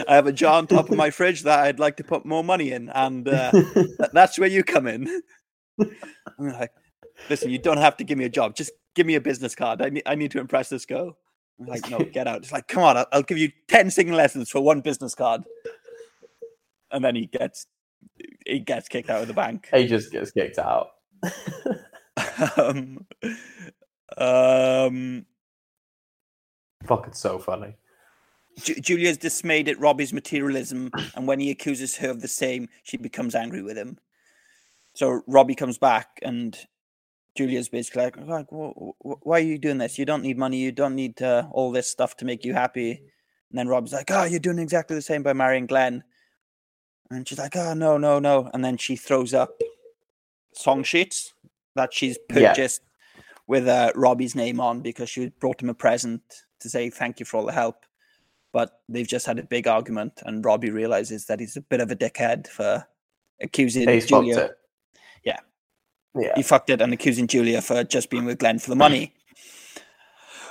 I have a jar on top of my fridge that I'd like to put more money in, and uh, that's where you come in. I'm like, listen, you don't have to give me a job. Just give me a business card. I need, I need to impress this girl. I'm like, no, get out. It's like, come on, I'll, I'll give you ten singing lessons for one business card. And then he gets he gets kicked out of the bank. He just gets kicked out. um, um, Fucking so funny. Ju- Julia's dismayed at Robbie's materialism, and when he accuses her of the same, she becomes angry with him. So Robbie comes back, and Julia's basically like, like "Wh- wh- "Why are you doing this? You don't need money. You don't need uh, all this stuff to make you happy." And then Rob's like, "Oh, you're doing exactly the same by marrying Glenn." And she's like, "Oh, no, no, no!" And then she throws up song sheets that she's Yeah. purchased with uh, Robbie's name on because she brought him a present to say thank you for all the help. But they've just had a big argument, and Robbie realizes that he's a bit of a dickhead for accusing Julia. it. Yeah, Yeah. he fucked it and accusing Julia for just being with Glenn for the money.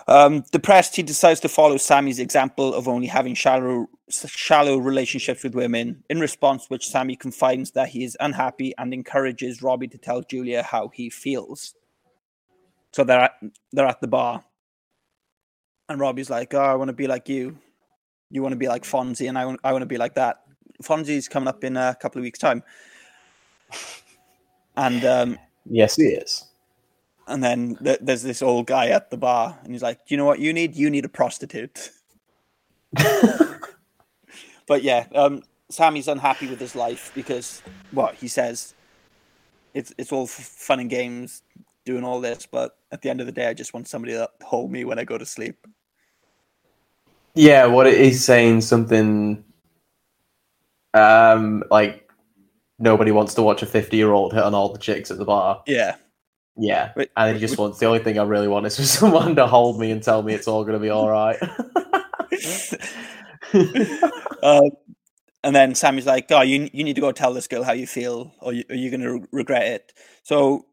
Um, depressed, he decides to follow Sammy's example of only having shallow, shallow relationships with women. In response, which Sammy confides that he is unhappy and encourages Robbie to tell Julia how he feels. So they're at, they're at the bar, and Robbie's like, "Oh, I want to be like you. You want to be like Fonzie, and I want I want to be like that." Fonzie's coming up in a couple of weeks' time, and um, Yes, he is. and then th- there's this old guy at the bar, and he's like, "Do you know what you need? You need a prostitute." but yeah, um, Sammy's unhappy with his life because what he says, it's it's all f- fun and games doing all this, but at the end of the day, I just want somebody to hold me when I go to sleep. Yeah, what it is saying something um like nobody wants to watch a 50 year old hit on all the chicks at the bar. Yeah, Yeah. Wait, and he just wants the only thing I really want is for someone to hold me and tell me it's all gonna be alright. um, and then Sammy's like, "Oh, you you need to go tell this girl how you feel, or you, are you going to regret it?" So,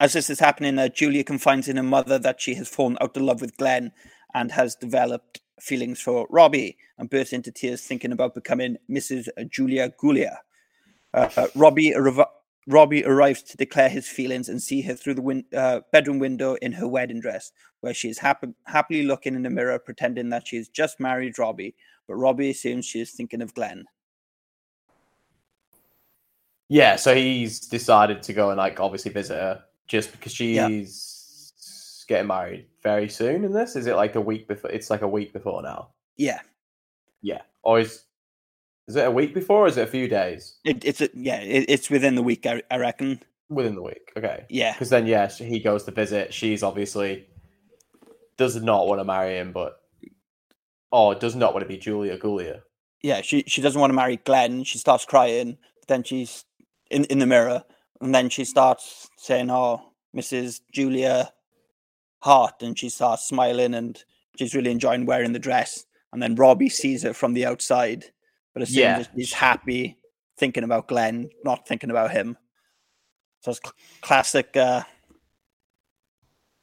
as this is happening, uh, Julia confides in her mother that she has fallen out of love with Glenn and has developed feelings for Robbie, and bursts into tears thinking about becoming Mrs. Julia Guglia. Uh, Robbie Robbie arrives to declare his feelings and see her through the win- uh, bedroom window in her wedding dress, where she is happy- happily looking in the mirror, pretending that she has just married Robbie. But Robbie assumes she is thinking of Glenn. yeah, so he's decided to go and like obviously visit her just because she's Yeah. getting married very soon in this. Is it like a week before it's like a week before now? Yeah, Yeah. Or is is it a week before or is it a few days? it, it's a, yeah, it, it's within the week, I, I reckon. Within the week. Okay. Yeah, Because then, yeah, he goes to visit. She's obviously does not want to marry him, but oh, does not want to be Julia Guglia. yeah. She she doesn't want to marry Glenn. She starts crying. But then she's in in the mirror, and then she starts saying, "Oh, Mrs. Julia Hart," and she starts smiling, and she's really enjoying wearing the dress. And then Robbie sees her from the outside, but assumes Yeah. that she's happy, thinking about Glenn, not thinking about him. So it's cl- classic uh,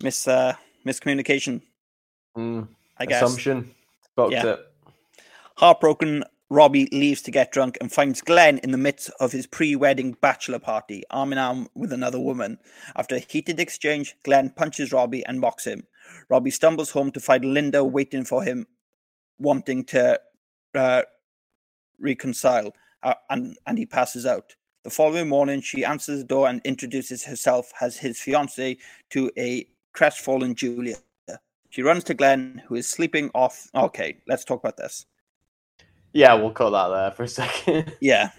mis uh, miscommunication. Mm, I guess. Assumption. Fucked Yeah. it. Heartbroken, Robbie leaves to get drunk and finds Glenn in the midst of his pre-wedding bachelor party, arm in arm with another woman. After a heated exchange, Glenn punches Robbie and mocks him. Robbie stumbles home to find Linda waiting for him, wanting to uh, reconcile, uh, and, and he passes out. The following morning, she answers the door and introduces herself as his fiancée to a crestfallen Julia. She runs to Glenn, who is sleeping off. Okay, let's talk about this. Yeah, we'll cut that there for a second. Yeah.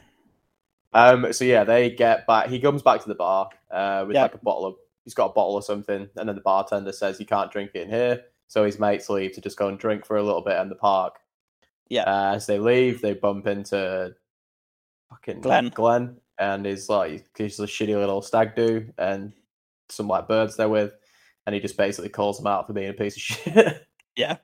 Um. So yeah, they get back. He comes back to the bar uh, with Yeah. like a bottle of. He's got a bottle or something, and then the bartender says you can't drink it in here. So his mates leave to just go and drink for a little bit in the park. Yeah. Uh, as they leave, they bump into fucking Glenn. Glenn, and he's like he's a shitty little stag do, and some like birds they're with, and he just basically calls them out for being a piece of shit. Yeah.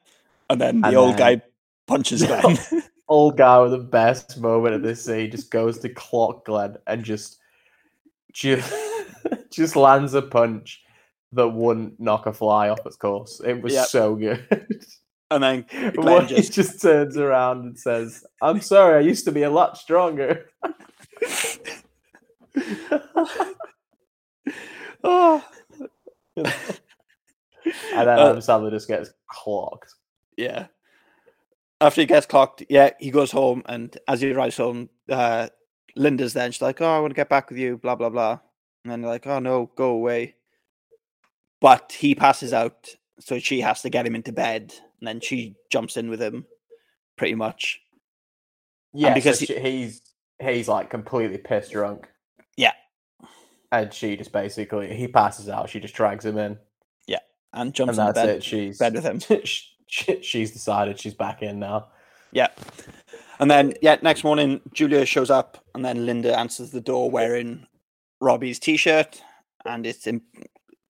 And then the And old then- guy punches Glenn. old guy with the best moment of this scene just goes to clock Glenn and just just just lands a punch that wouldn't knock a fly off its course. It was Yep. so good. And then Glenn he just, just turns around and says, "I'm sorry, I used to be a lot stronger." oh. and then Uh, Adam just gets clocked. Yeah. After he gets clocked, yeah, he goes home, and as he arrives home, uh, Linda's there, and she's like, "Oh, I want to get back with you," blah blah blah, and then they're like, "Oh no, go away." But he passes out, so she has to get him into bed, and then she jumps in with him, pretty much. Yeah, because because he's he's like completely pissed drunk. Yeah. And she just basically he passes out. She just drags him in. Yeah, and jumps and in bed, it. She's bed with him. she, she's decided she's back in now. Yeah. And then, yeah, next morning, Julia shows up, and then Linda answers the door wearing Robbie's t shirt. And it's im-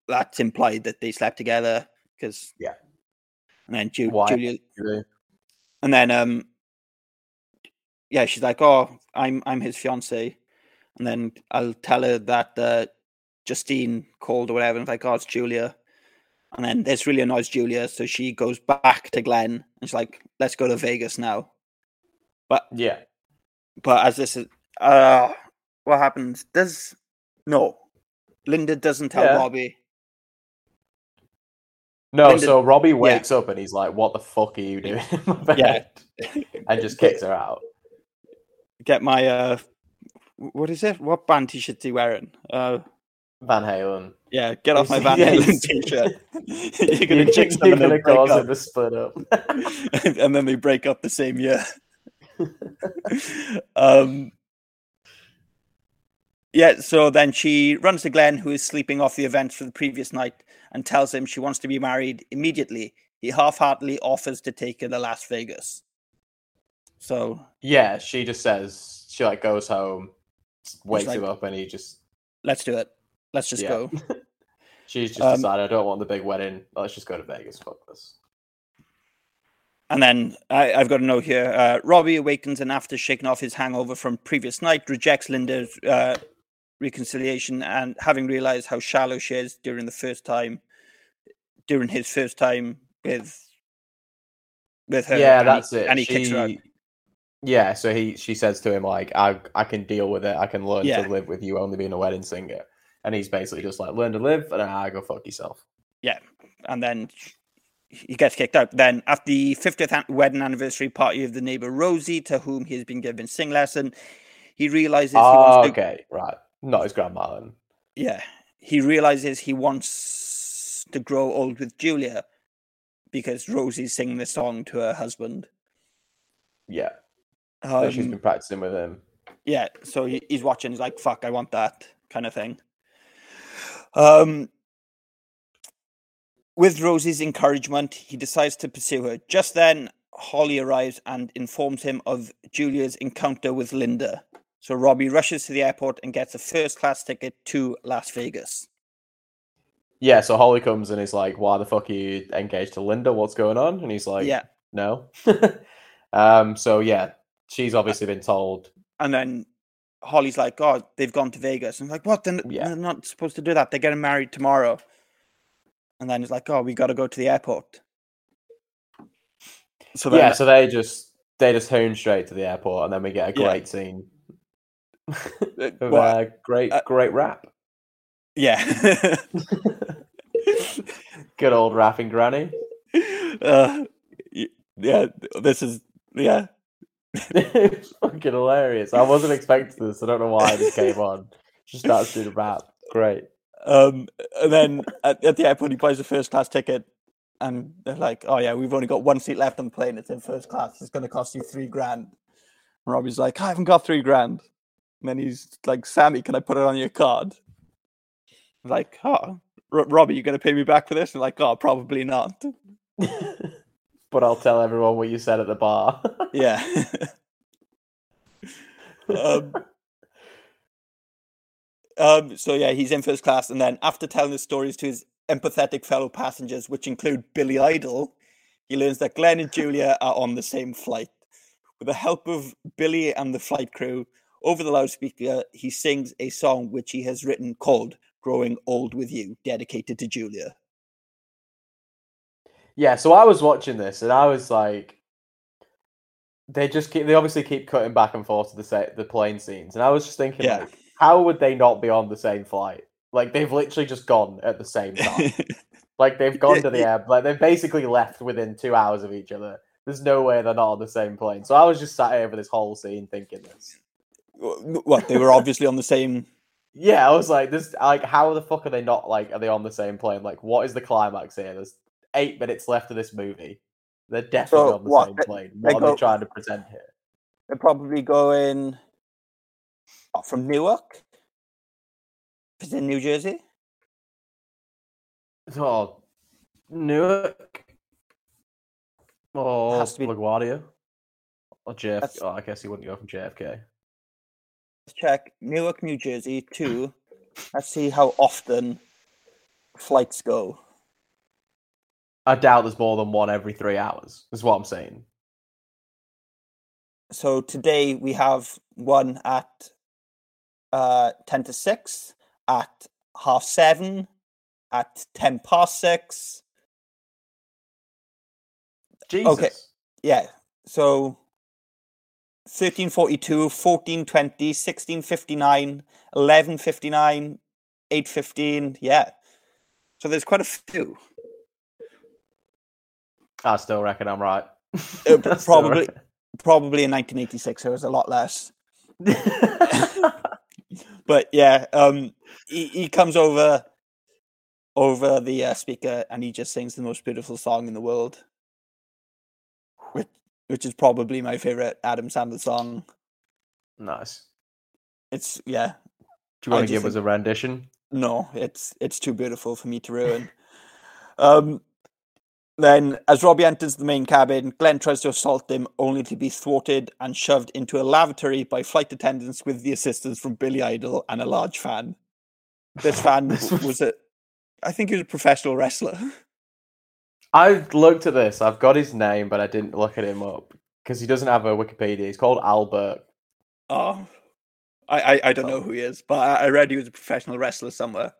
that's implied that they slept together because, yeah. And then Ju-? Julia, and then, um, yeah, she's like, "Oh, I'm I'm his fiance," and then I'll tell her that uh, Justine called or whatever, and it's like, "Oh, it's Julia," and then this really annoys Julia, so she goes back to Glenn and she's like, "Let's go to Vegas now." But yeah, but as this is, uh, what happens? Does no, Linda doesn't tell Yeah. Robbie. No, so Robbie yeah. wakes up and he's like, "What the fuck are you doing?" in my bed?" Yeah. and just kicks her out. Get my uh, what is it? What band t-shirt is he wearing? Uh, Van Halen. Yeah, get off my Van Yeah, Halen t-shirt. You're gonna You're jinx them and gonna they cause them to split up. and then they break up the same year. um, yeah, so then she runs to Glenn, who is sleeping off the events for the previous night, and tells him she wants to be married immediately. He half-heartedly offers to take her to Las Vegas. So Yeah, she just says she like goes home, wakes like- him up, and he just let's do it. Let's just Yeah. go. she's just Um, decided I don't want the big wedding. Let's just go to Vegas. Fuck this. And then I, I've got a note here. Uh, Robbie awakens and, after shaking off his hangover from previous night, rejects Linda's uh, reconciliation and having realized how shallow she is during the first time, during his first time with with her. yeah, that's he, it. And he kicks her out. Yeah, so he she says to him like, "I I can deal with it. I can learn Yeah. to live with you only being a wedding singer." And he's basically just like, "Learn to live, and I uh, go fuck yourself." Yeah, and then he gets kicked out. Then, at the 50th wedding anniversary party of the neighbor Rosie, to whom he has been given sing lesson, he realizes he Oh, wants ah, to okay, right. Not his grandma then. yeah, he realizes he wants to grow old with Julia because Rosie's singing the song to her husband. Yeah. so she's Um, been practicing with him. Yeah, so he, he's watching. He's like, "Fuck, I want that," kind of thing. Um, with Rosie's encouragement, he decides to pursue her. Just then, Holly arrives and informs him of Julia's encounter with Linda. So Robbie rushes to the airport and gets a first-class ticket to Las Vegas. Yeah, so Holly comes and is like, "Why the fuck are you engaged to Linda? What's going on?" And he's like, Yeah. no." um, so yeah, she's obviously been told. And then Holly's like, "God, they've gone to Vegas." And I'm like, "What? They're, they're not supposed to do that. They're getting married tomorrow." And then he's like, "Oh, we got to go to the airport." So then, yeah, so they just they just hone straight to the airport, and then we get a Yeah. great scene. of uh, great, uh, great rap. Yeah. Good old rapping granny. uh, yeah, this is yeah. it's fucking hilarious. I wasn't expecting this. I don't know why this came on. She starts doing a rap. Great. Um, and then at, at the airport, he buys a first class ticket, and they're like, "Oh yeah, we've only got one seat left on the plane. It's in first class. It's going to cost you three grand." And Robbie's like, "I haven't got three grand." And then he's like, "Sammy, can I put it on your card?" I'm like, "Oh, R- Robbie, you going to pay me back for this?" And like, "Oh, probably not." But I'll tell everyone what you said at the bar. Yeah. um, um, so yeah, he's in first class, and then after telling his stories to his empathetic fellow passengers, which include Billy Idol, he learns that Glenn and Julia are on the same flight. With the help of Billy and the flight crew, over the loudspeaker, he sings a song which he has written called "Growing Old with You," dedicated to Julia. Yeah, so I was watching this and I was like, they just keep, they obviously keep cutting back and forth to the sa- the plane scenes, and I was just thinking, Yeah. like, how would they not be on the same flight? Like they've literally just gone at the same time. like they've gone to the air, like they've basically left within two hours of each other. There's no way they're not on the same plane. So I was just sat here for this whole scene thinking this. What they were obviously on the same. Yeah, I was like, this like how the fuck are they not like are they on the same plane? Like what is the climax here? There's eight minutes left of this movie. They're definitely So on the what, same they- plane. they What are go- they trying to present here? They're probably going what, from Newark. Is in New Jersey? Oh Newark. Or Has to be- LaGuardia. Or JFK. Oh, I guess he wouldn't go from JFK. Check Newark, New Jersey. Two. Let's see how often flights go. I doubt there's more than one every three hours, is what I'm saying. So today we have one at uh, ten to six, at half seven, at ten past six. Jesus. Okay. Yeah. So 1342, 1420, 1659, 1159, 815. Yeah. So there's quite a few. I still reckon I'm right. Uh, I p- still probably, probably in 1986, there was a lot less. but yeah, um, he, he comes over over the uh, speaker and he just sings the most beautiful song in the world, which which is probably my favorite Adam Sandler song. Nice. It's yeah. Do you want I to give us a rendition? No, it's it's too beautiful for me to ruin. um, then, as Robbie enters the main cabin, Glenn tries to assault him, only to be thwarted and shoved into a lavatory by flight attendants with the assistance from Billy Idol and a large fan. This fan w- was a, I think he was a professional wrestler. I looked at this. I've got his name, but I didn't look at him up because he doesn't have a Wikipedia. He's called Albert. Oh, I, I, I don't know who he is, but I, I read he was a professional wrestler somewhere.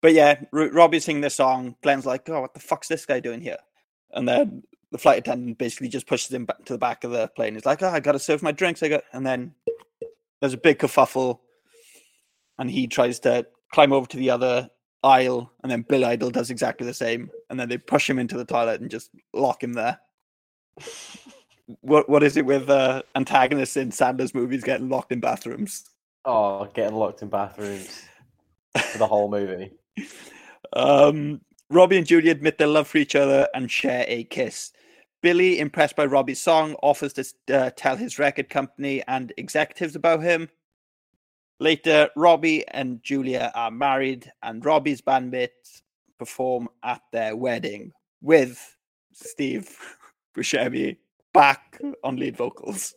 But yeah, R- Robbie's singing this song. Glenn's like, "Oh, what the fuck's this guy doing here?" And then the flight attendant basically just pushes him back to the back of the plane. He's like, "Oh, I gotta serve my drinks." I got, and then there's a big kerfuffle, and he tries to climb over to the other aisle, and then Bill Idol does exactly the same, and then they push him into the toilet and just lock him there. what what is it with uh, antagonists in Sandler's movies getting locked in bathrooms? Oh, getting locked in bathrooms for the whole movie. Um, Robbie and Julie admit their love for each other and share a kiss. Billy, impressed by Robbie's song, offers to uh, tell his record company and executives about him. Later, Robbie and Julia are married, and Robbie's bandmates perform at their wedding with Steve Buscemi back on lead vocals.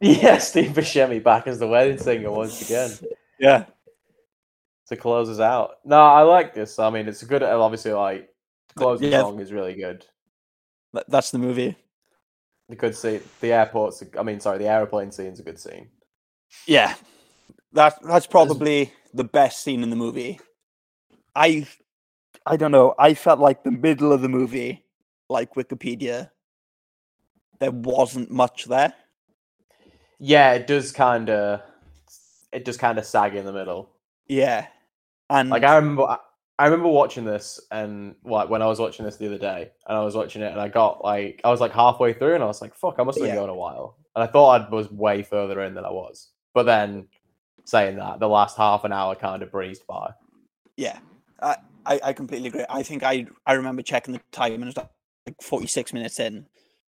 Yeah, Steve Buscemi back as the wedding singer once again Yeah, to close us out. No, I like this. I mean, it's a good. Obviously, like closing Yeah. song is really good. That's the movie. The good scene. The airport's. I mean, sorry, the airplane scene's a good scene. Yeah, that that's probably the best scene in the movie. I I don't know. I felt like the middle of the movie, like Wikipedia, there wasn't much there. Yeah, it does kind of, it does kind of sag in the middle. Yeah, and Like I remember, I- I remember watching this and like when I was watching this the other day, and I was watching it, and I got like I was like halfway through, and I was like, "Fuck, I must have been Yeah. going a while," and I thought I was way further in than I was. But then, saying that, the last half an hour kind of breezed by. yeah, I, I completely agree. I think I I remember checking the time and it was like forty six minutes in. I'm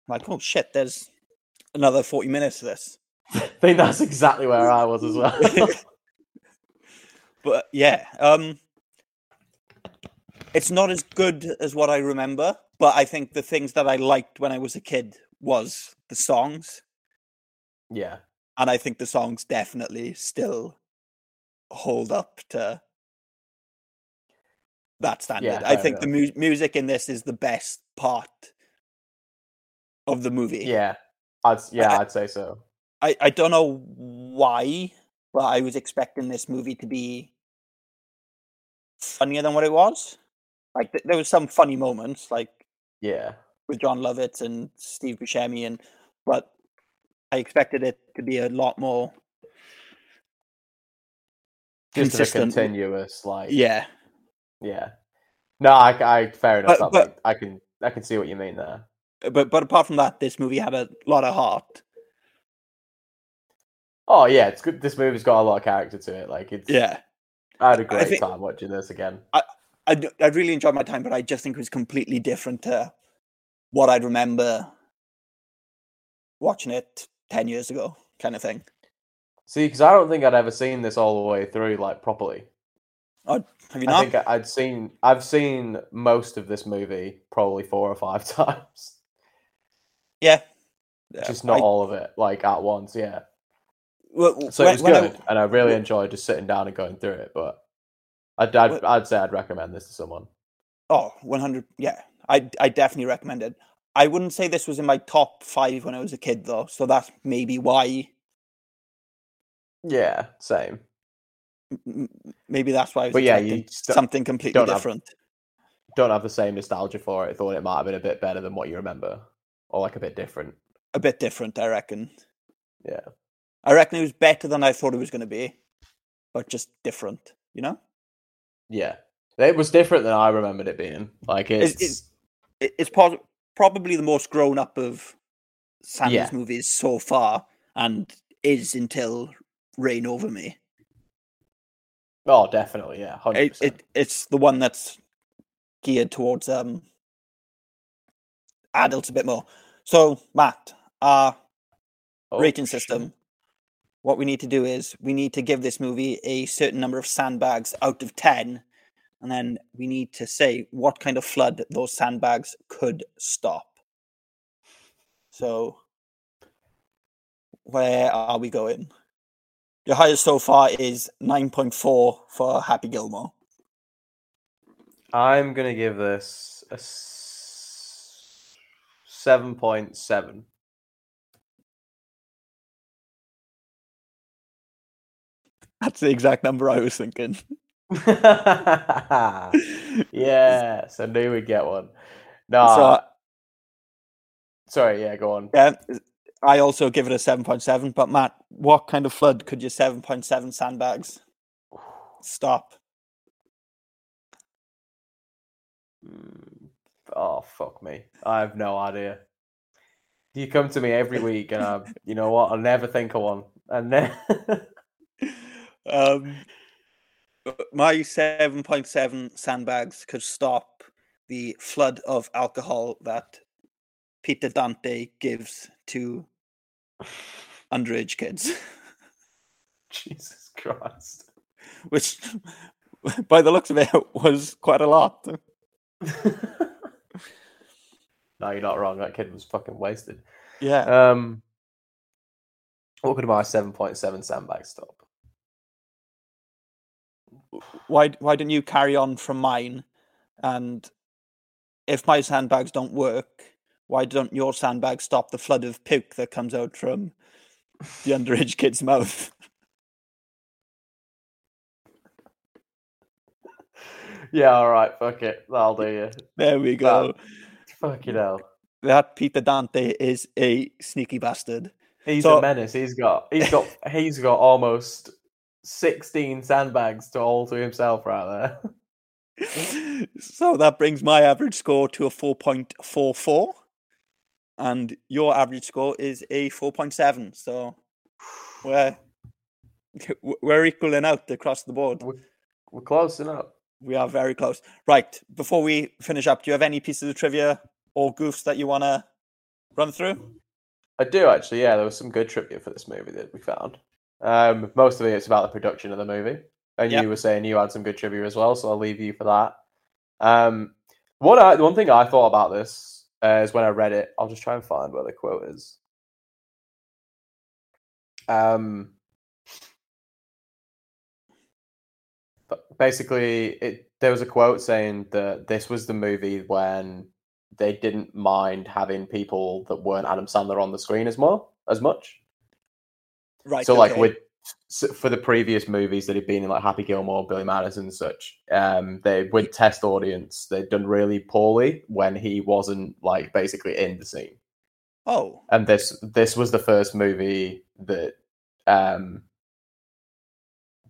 like, oh shit, there's another forty minutes to this. I think that's exactly where I was as well. But yeah, um, it's not as good as what I remember. But I think the things that I liked when I was a kid was the songs, yeah, and I think the songs definitely still hold up to that standard. I fair think the mu- music in this is the best part of the movie. yeah, I'd yeah, I- I'd say so. I, I don't know why, but I was expecting this movie to be funnier than what it was. Like th- there was some funny moments, like Yeah, with Jon Lovitz and Steve Buscemi, and but I expected it to be a lot more just a consistent. continuous like Yeah, yeah. No, I, I fair enough. But- but- I can I can see what you mean there. but but apart from that, this movie had a lot of heart. Oh yeah, it's good. This movie's got a lot of character to it. Like it's Yeah, I had a great think- time watching this again. I I really enjoyed my time, but I just think it was completely different to what I'd remember watching it ten years ago, kind of thing. See, because I don't think I'd ever seen this all the way through like properly. Oh, have you I not? think I- I'd seen I've seen most of this movie probably four or five times. yeah, Just not I- all of it like at once. Yeah. Well, So when- it was when I- good, and I really enjoyed just sitting down and going through it. But I'd I'd, Well- I'd say I'd recommend this to someone. Oh, 100. Yeah, I I definitely recommend it. I wouldn't say this was in my top five when I was a kid, though. So that's maybe why. Yeah, same. m- Maybe that's why I was But yeah, you something completely don't have- different. Don't have the same nostalgia for it. Thought it might have been a bit better than what you remember, or like a bit different. A bit different, I reckon. Yeah. I reckon it was better than I thought it was going to be, but just different. You know, Yeah, it was different than I remembered it being. Like it's, It's- it's- it's probably the most grown up of Sandler's Yeah. movies so far, and is until Reign Over Me. oh, definitely, yeah, it, it it's the one that's geared towards um adults a bit more. So Mat, our Oh, rating system. What we need to do is we need to give this movie a certain number of sandbags out of ten, and then we need to say what kind of flood those sandbags could stop. So, where are we going? Your highest so far is nine point four for Happy Gilmore. I'm gonna give this a seven point seven. That's the exact number I was thinking. yes, I knew we'd get one. No, So sorry, yeah, go on. yeah, I also give it a seven point seven. But Mat, what kind of flood could your seven point seven sandbags stop? Oh fuck me, I have no idea. You come to me every week, and I, you know what? I'll never think of one. And then, Um, my seven point seven sandbags could stop the flood of alcohol that Peter Dante gives to underage kids, Jesus Christ. which, by the looks of it, was quite a lot. No, you're not wrong. That kid was fucking wasted. Yeah. Um, what could my seven point seven sandbag stop? Why why don't you carry on from mine and if my sandbags don't work why don't your sandbags stop the flood of puke that comes out from the underage kid's mouth Yeah, all right. Fuck it. That'll do you. there we go Fuck Fucking hell. that Peter Dante is a sneaky bastard. He's So- a menace. He's got he's got he's got almost sixteen sandbags to all to himself right there. so that brings my average score to a 4.44 and your average score is a 4.7 so we're we're equaling out across the board We're close enough. we are very close right before we finish up do you have any pieces of trivia or goofs that you want to run through I do actually. Yeah, there was some good trivia for this movie that we found. Um, most of it is about the production of the movie, and Yep. you were saying you had some good trivia as well. So I'll leave you for that. Um, what I, one thing I thought about this uh, is when I read it. I'll just try and find where the quote is. Um, but basically, it there was a quote saying that this was the movie when they didn't mind having people that weren't Adam Sandler on the screen as more as much. Right so, like with for the previous movies that had been in like Happy Gilmore, Billy Madison, and such, um, they would test audience they'd done really poorly when he wasn't like basically in the scene. oh And this this was the first movie that um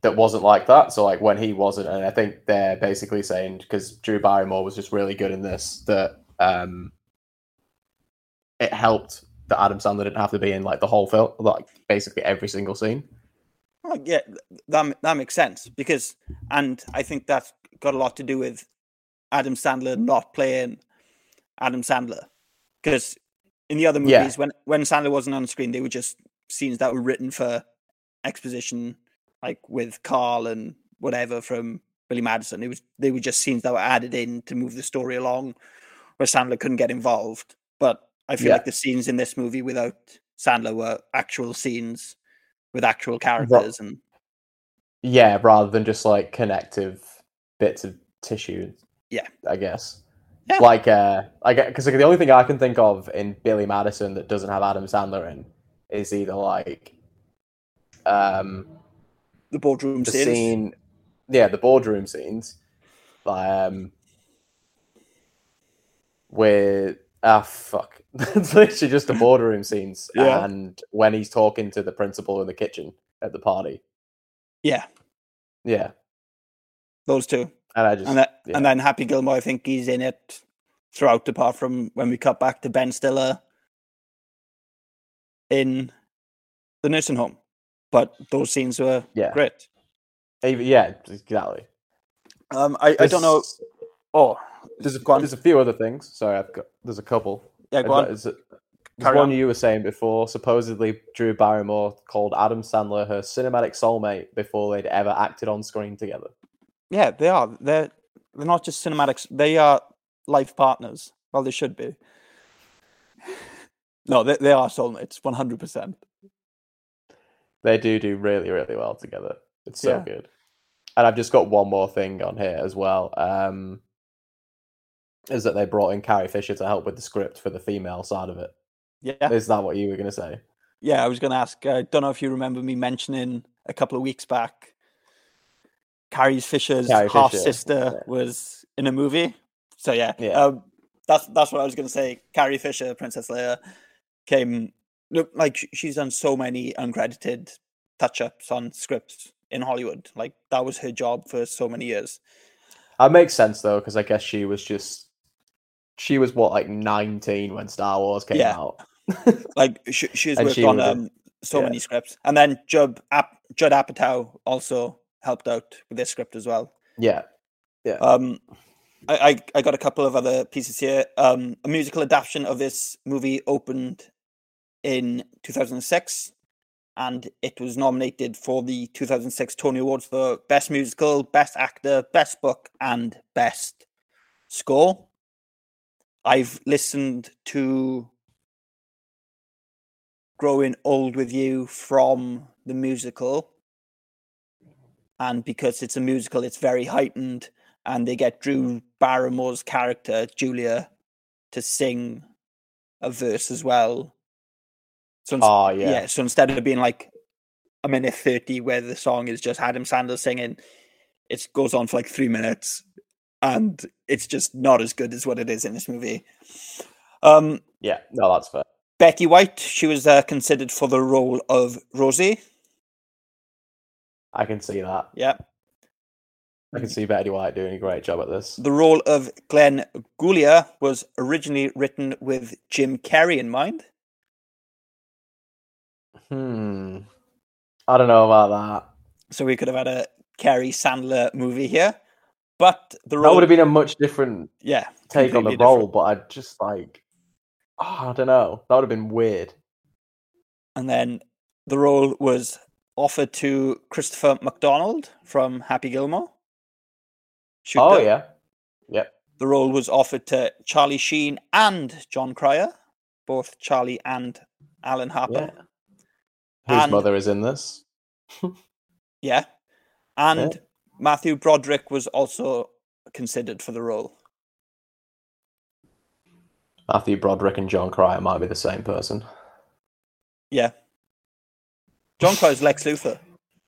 that wasn't like that. So like when he wasn't, and I think they're basically saying because Drew Barrymore was just really good in this that um it helped that Adam Sandler didn't have to be in like the whole film, like basically every single scene. Oh, yeah, that that makes sense because, and I think that's got a lot to do with Adam Sandler not playing Adam Sandler because in the other Yeah. movies, when when Sandler wasn't on screen, they were just scenes that were written for exposition, like with Carl and whatever from Billy Madison. It was they were just scenes that were added in to move the story along, where Sandler couldn't get involved. But I feel Yeah. like the scenes in this movie without Sandler were actual scenes with actual characters and Yeah, rather than just like connective bits of tissue. Yeah. I guess. Yeah. Like, uh, I get because the only thing I can think of in Billy Madison that doesn't have Adam Sandler in is either like, um, the boardroom the scenes. scene, yeah, the boardroom scenes, um, with ah fuck, it's literally just the boardroom scenes, Yeah. and when he's talking to the principal in the kitchen at the party, Yeah, yeah, those two. and I just and that, yeah. and then Happy Gilmore, I think he's in it throughout, apart from when we cut back to Ben Stiller in the nursing home. But those scenes were Yeah. great. Yeah, exactly. Um, I, I don't know. Oh, There's a, there's a few other things. Sorry, I've got there's a couple. Yeah, go on. A- there's Carry one on. you were saying before. Supposedly, Drew Barrymore called Adam Sandler her cinematic soulmate before they'd ever acted on screen together. yeah, they are. They're they're not just cinematics. They are life partners. Well, they should be. No, they, they are soulmates, one hundred percent. They do do really, really well together. It's so Yeah. good. And I've just got one more thing on here as well. Um, is that they brought in Carrie Fisher to help with the script for the female side of it? Yeah, Is that what you were going to say? Yeah, I was going to ask. I don't know if you remember me mentioning a couple of weeks back. Carrie Fisher's Carrie half Fisher, sister was in a movie. So yeah, Yeah. um, that's that's what I was going to say. Carrie Fisher, Princess Leia, came look like she's done so many uncredited touch ups on scripts in Hollywood. Like that was her job for so many years. That makes sense though, because I guess she was just she was what like nineteen when Star Wars came Yeah. out. Like she, she's worked she on um, so yeah. many scripts, and then Judd Ap- Judd Apatow also helped out with this script as well. Yeah, yeah. Um, I, I I got a couple of other pieces here. Um, a musical adaptation of this movie opened in 2006, and it was nominated for the 2006 Tony Awards for Best Musical, Best Actor, Best Book, and Best Score. I've listened to Growing Old with You from the musical, and because it's a musical, it's very heightened and they get Drew Barrymore's character Julia to sing a verse as well. So ins- Oh, yeah. So instead of being like a minute thirty where the song is just Adam Sandler singing, it goes on for like three minutes, and it's just not as good as what it is in this movie. Um, Yeah, no, that's fair. Betty White, she was uh, considered for the role of Rosie. I can see that. Yeah. I can see Betty White doing a great job at this. The role of Glenn Guglia was originally written with Jim Carrey in mind. Hmm. I don't know about that. So we could have had a Carrey Sandler movie here. But the That role would have been a much different yeah, take on the completely role, different. but I just like, oh, I don't know. That would have been weird. And then the role was offered to Christopher McDonald from Happy Gilmore. Oh yeah, yep. The role was offered to Charlie Sheen and Jon Cryer, both Charlie and Alan Harper. Yeah. Whose And- mother is in this? Yeah. And Yeah. Matthew Broderick was also considered for the role. Matthew Broderick and Jon Cryer might be the same person. Yeah. Jon Cryer's Lex Luthor.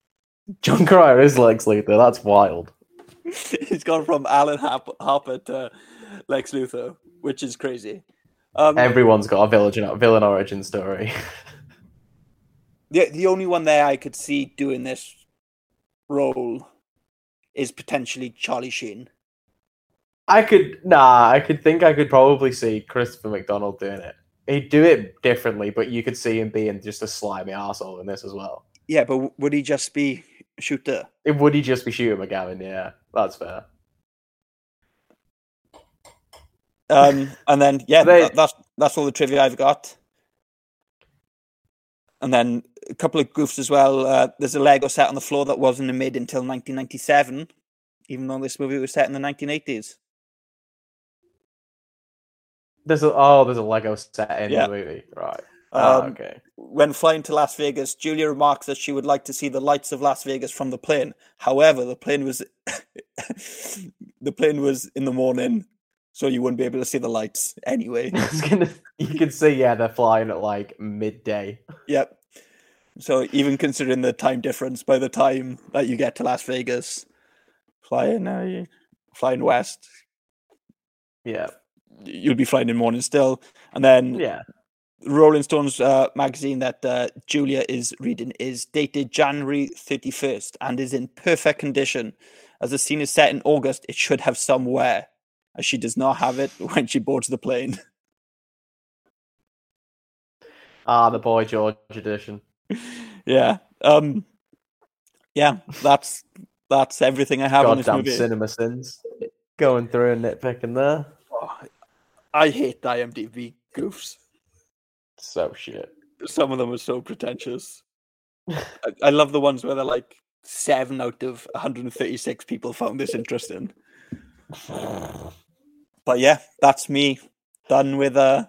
Jon Cryer is Lex Luthor. That's wild. He's gone from Alan Harp- Harper to Lex Luthor, which is crazy. Um, Everyone's got a villain villain origin story. the the only one there I could see doing this role is potentially Charlie Sheen. I could nah. I could think I could probably see Christopher McDonald doing it. He'd do it differently, but you could see him being just a slimy asshole in this as well. Yeah, but would he just be shooter? It, would he just be shooting McGavin? Yeah, that's fair. Um, and then yeah, They- that, that's that's all the trivia I've got. And then a couple of goofs as well. Uh, there's a Lego set on the floor that wasn't made until 1997, even though this movie was set in the 1980s. There's a oh, there's a Lego set in Yeah. the movie, right? Ah, Um, okay. When flying to Las Vegas, Julia remarks that she would like to see the lights of Las Vegas from the plane. However, the plane was the plane was in the morning, so you wouldn't be able to see the lights anyway. Gonna, you can see, yeah, they're flying at like midday. Yep. So even considering the time difference, by the time that you get to Las Vegas, flying uh, flying west, Yeah, you'll be flying in the morning still. And then yeah. Rolling Stones uh, magazine that uh, Julia is reading is dated January 31st and is in perfect condition. As the scene is set in August, it should have some wear, as she does not have it when she boards the plane. Ah, the Boy George edition. yeah. Um. Yeah, that's that's everything I have on this Goddamn movie. cinema sins. Going through and nitpicking there. I hate the IMDb goofs. So shit. Some of them are so pretentious. I, I love the ones where they're like seven out of 136 people found this interesting. But yeah, that's me done with uh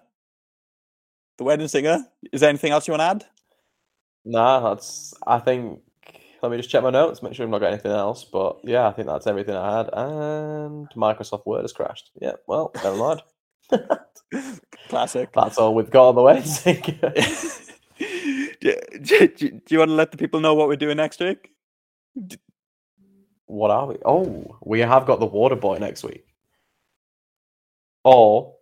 the wedding singer. Is there anything else you want to add? Nah, that's. I think. Let me just check my notes, make sure I've not got anything else. But yeah, I think that's everything I had. And Microsoft Word has crashed. Yeah, well, never mind. Classic. That's all we've got on the singer. do, do- do- do you want to let the people know what we're doing next week? what are we? Oh, we have got the Water Boy next week. Or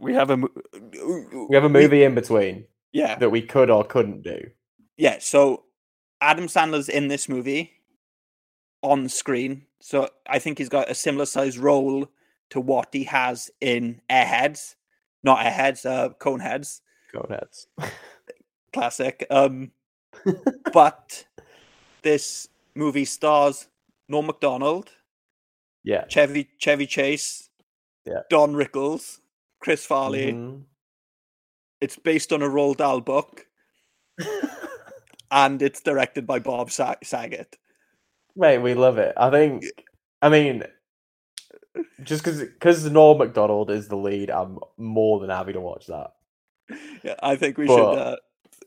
We have a we have a movie in between yeah that we could or couldn't do. Yeah. So Adam Sandler's in this movie on screen, so I think he's got a similar size role to what he has in Airheads, not Airheads, uh, Coneheads. Coneheads. classic. Um, but this movie stars Norm Macdonald, Yeah. Chevy Chevy Chase, Yeah. Don Rickles, Chris Farley. Mhm. It's based on a Roald Dahl book, and it's directed by Bob Sa- Saget. Mate, we love it. I think. I mean, just because because Norm Macdonald is the lead, I'm more than happy to watch that. Yeah, I think we But should uh,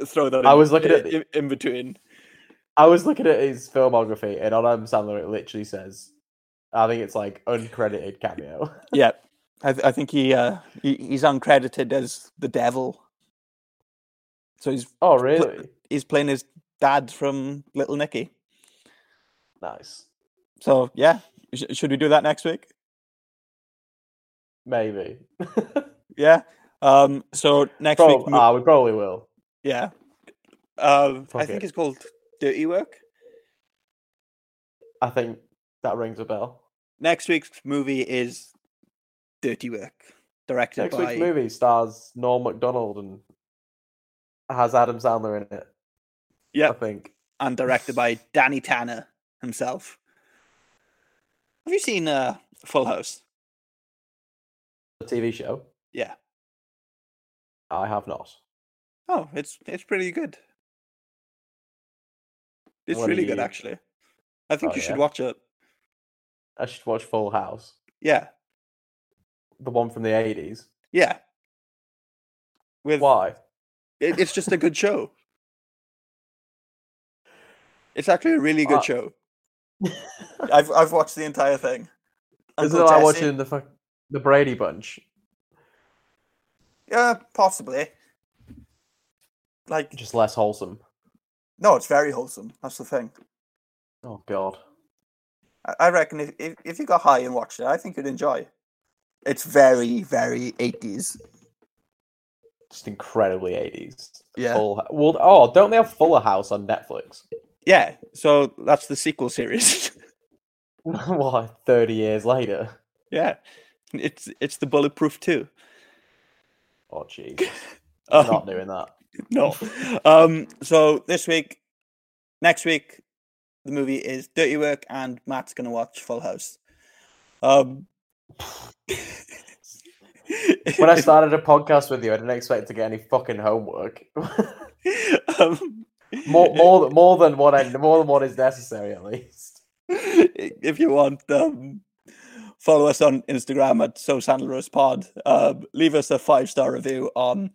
throw that. I in, was looking at in, in between. I was looking at his filmography, and on Adam Sandler, it literally says, I think it's like uncredited cameo. Yeah, I, th- I think he, uh, he he's uncredited as the devil. So he's oh, pl- really? He's playing his dad from Little Nicky. Nice. So yeah, sh- should we do that next week? Maybe. Yeah. Um, so next week, ah, we probably will. yeah. Um, I think it. it's called Dirty Work. I think that rings a bell. Next week's movie is Dirty Work, directed Next by week's movie stars Norm Macdonald and has Adam Sandler in it. Yeah, I think. and directed by Danny Tanner himself. Have you seen uh, Full House? The TV show. Yeah. I have not. Oh, it's it's pretty good. It's What really good, actually. I think Oh, you should yeah? watch it. I should watch Full House. Yeah, The one from the eighties. yeah. With Why? it, it's just a good show. It's actually a really good Uh, show. I've I've watched the entire thing. Is it like watching the fuck the Brady Bunch? Yeah, possibly. Like Just less wholesome. no, it's very wholesome. That's the thing. Oh god. I- I reckon if, if if you got high and watched it, I think you'd enjoy. It's very very eighties. Just incredibly eighties. Yeah. Full, well, oh, don't they have Fuller House on Netflix? Yeah, so that's the sequel series. what? Thirty years later. yeah, it's it's the bulletproof too. Oh jeez. Um, Not doing that. no. Um. So this week, next week, the movie is Dirty Work, and Mat's gonna watch Full House. Um. When I started a podcast with you, I didn't expect to get any fucking homework. um, more, more, than- more than what I, more than what is necessary, at least. if you want, um, follow us on Instagram at So Sandlerous Pod. Um, leave us a five star review on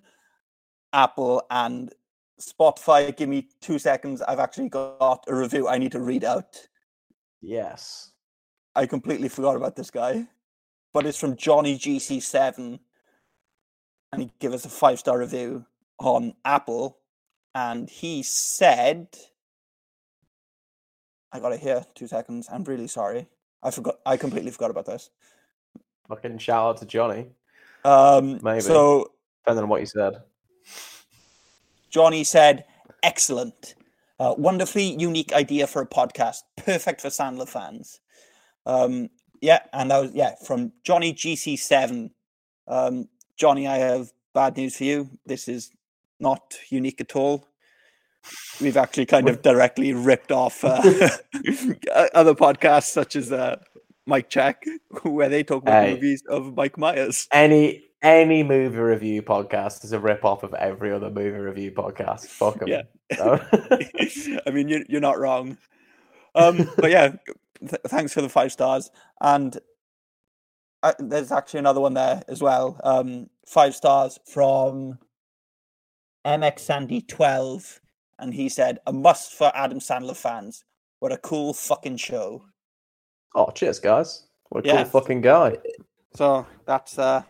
Apple and Spotify. Give me two seconds. I've actually got a review I need to read out. Yes. I completely forgot about this guy, but it's from Johnny GC7, and he gave us a five star review on Apple, and he said, "I got it here. Two seconds. I'm really sorry. I forgot. I completely forgot about this. Fucking shout out to Johnny. Um, Maybe. So Depending on what you said. Johnny said, "Excellent, uh, wonderfully unique idea for a podcast. Perfect for Sandler fans." Um, yeah, and that was yeah from Johnny GC7. Um, Johnny, I have bad news for you. This is not unique at all. We've actually kind of directly ripped off uh, other podcasts such as uh, Mike Check, where they talk about Hey. movies of Mike Myers. Any any movie review podcast is a rip off of every other movie review podcast. Fuck 'em. Yeah. So- I mean, you're, you're not wrong. Um, but yeah, th- thanks for the five stars. And uh, there's actually another one there as well. Um, five stars from MX Sandy 12. And he said, a must for Adam Sandler fans. What a cool fucking show. oh, cheers, guys. What a Yeah. cool fucking guy. So that's uh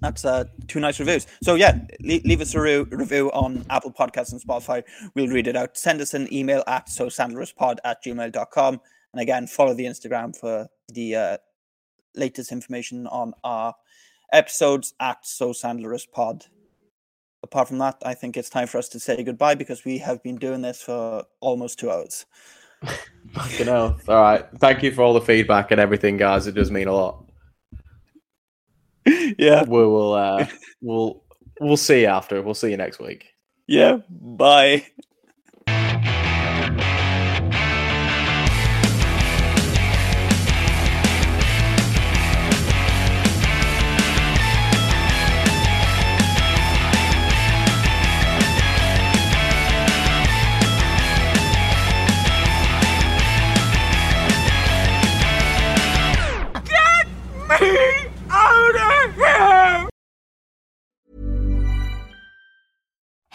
that's uh two nice reviews. So yeah, leave, leave us a re- review on Apple Podcasts and Spotify. We'll read it out. Send us an email at so sandlerouspod at gmail.com. And again, follow the Instagram for the uh, latest information on our episodes at so sandlerouspod. Apart from that, I think it's time for us to say goodbye because we have been doing this for almost two hours. Fucking hell. All right. Thank you for all the feedback and everything, guys. It does mean a lot. Yeah. We will. Uh, we'll. We'll see you after. We'll see you next week. Yeah. Bye.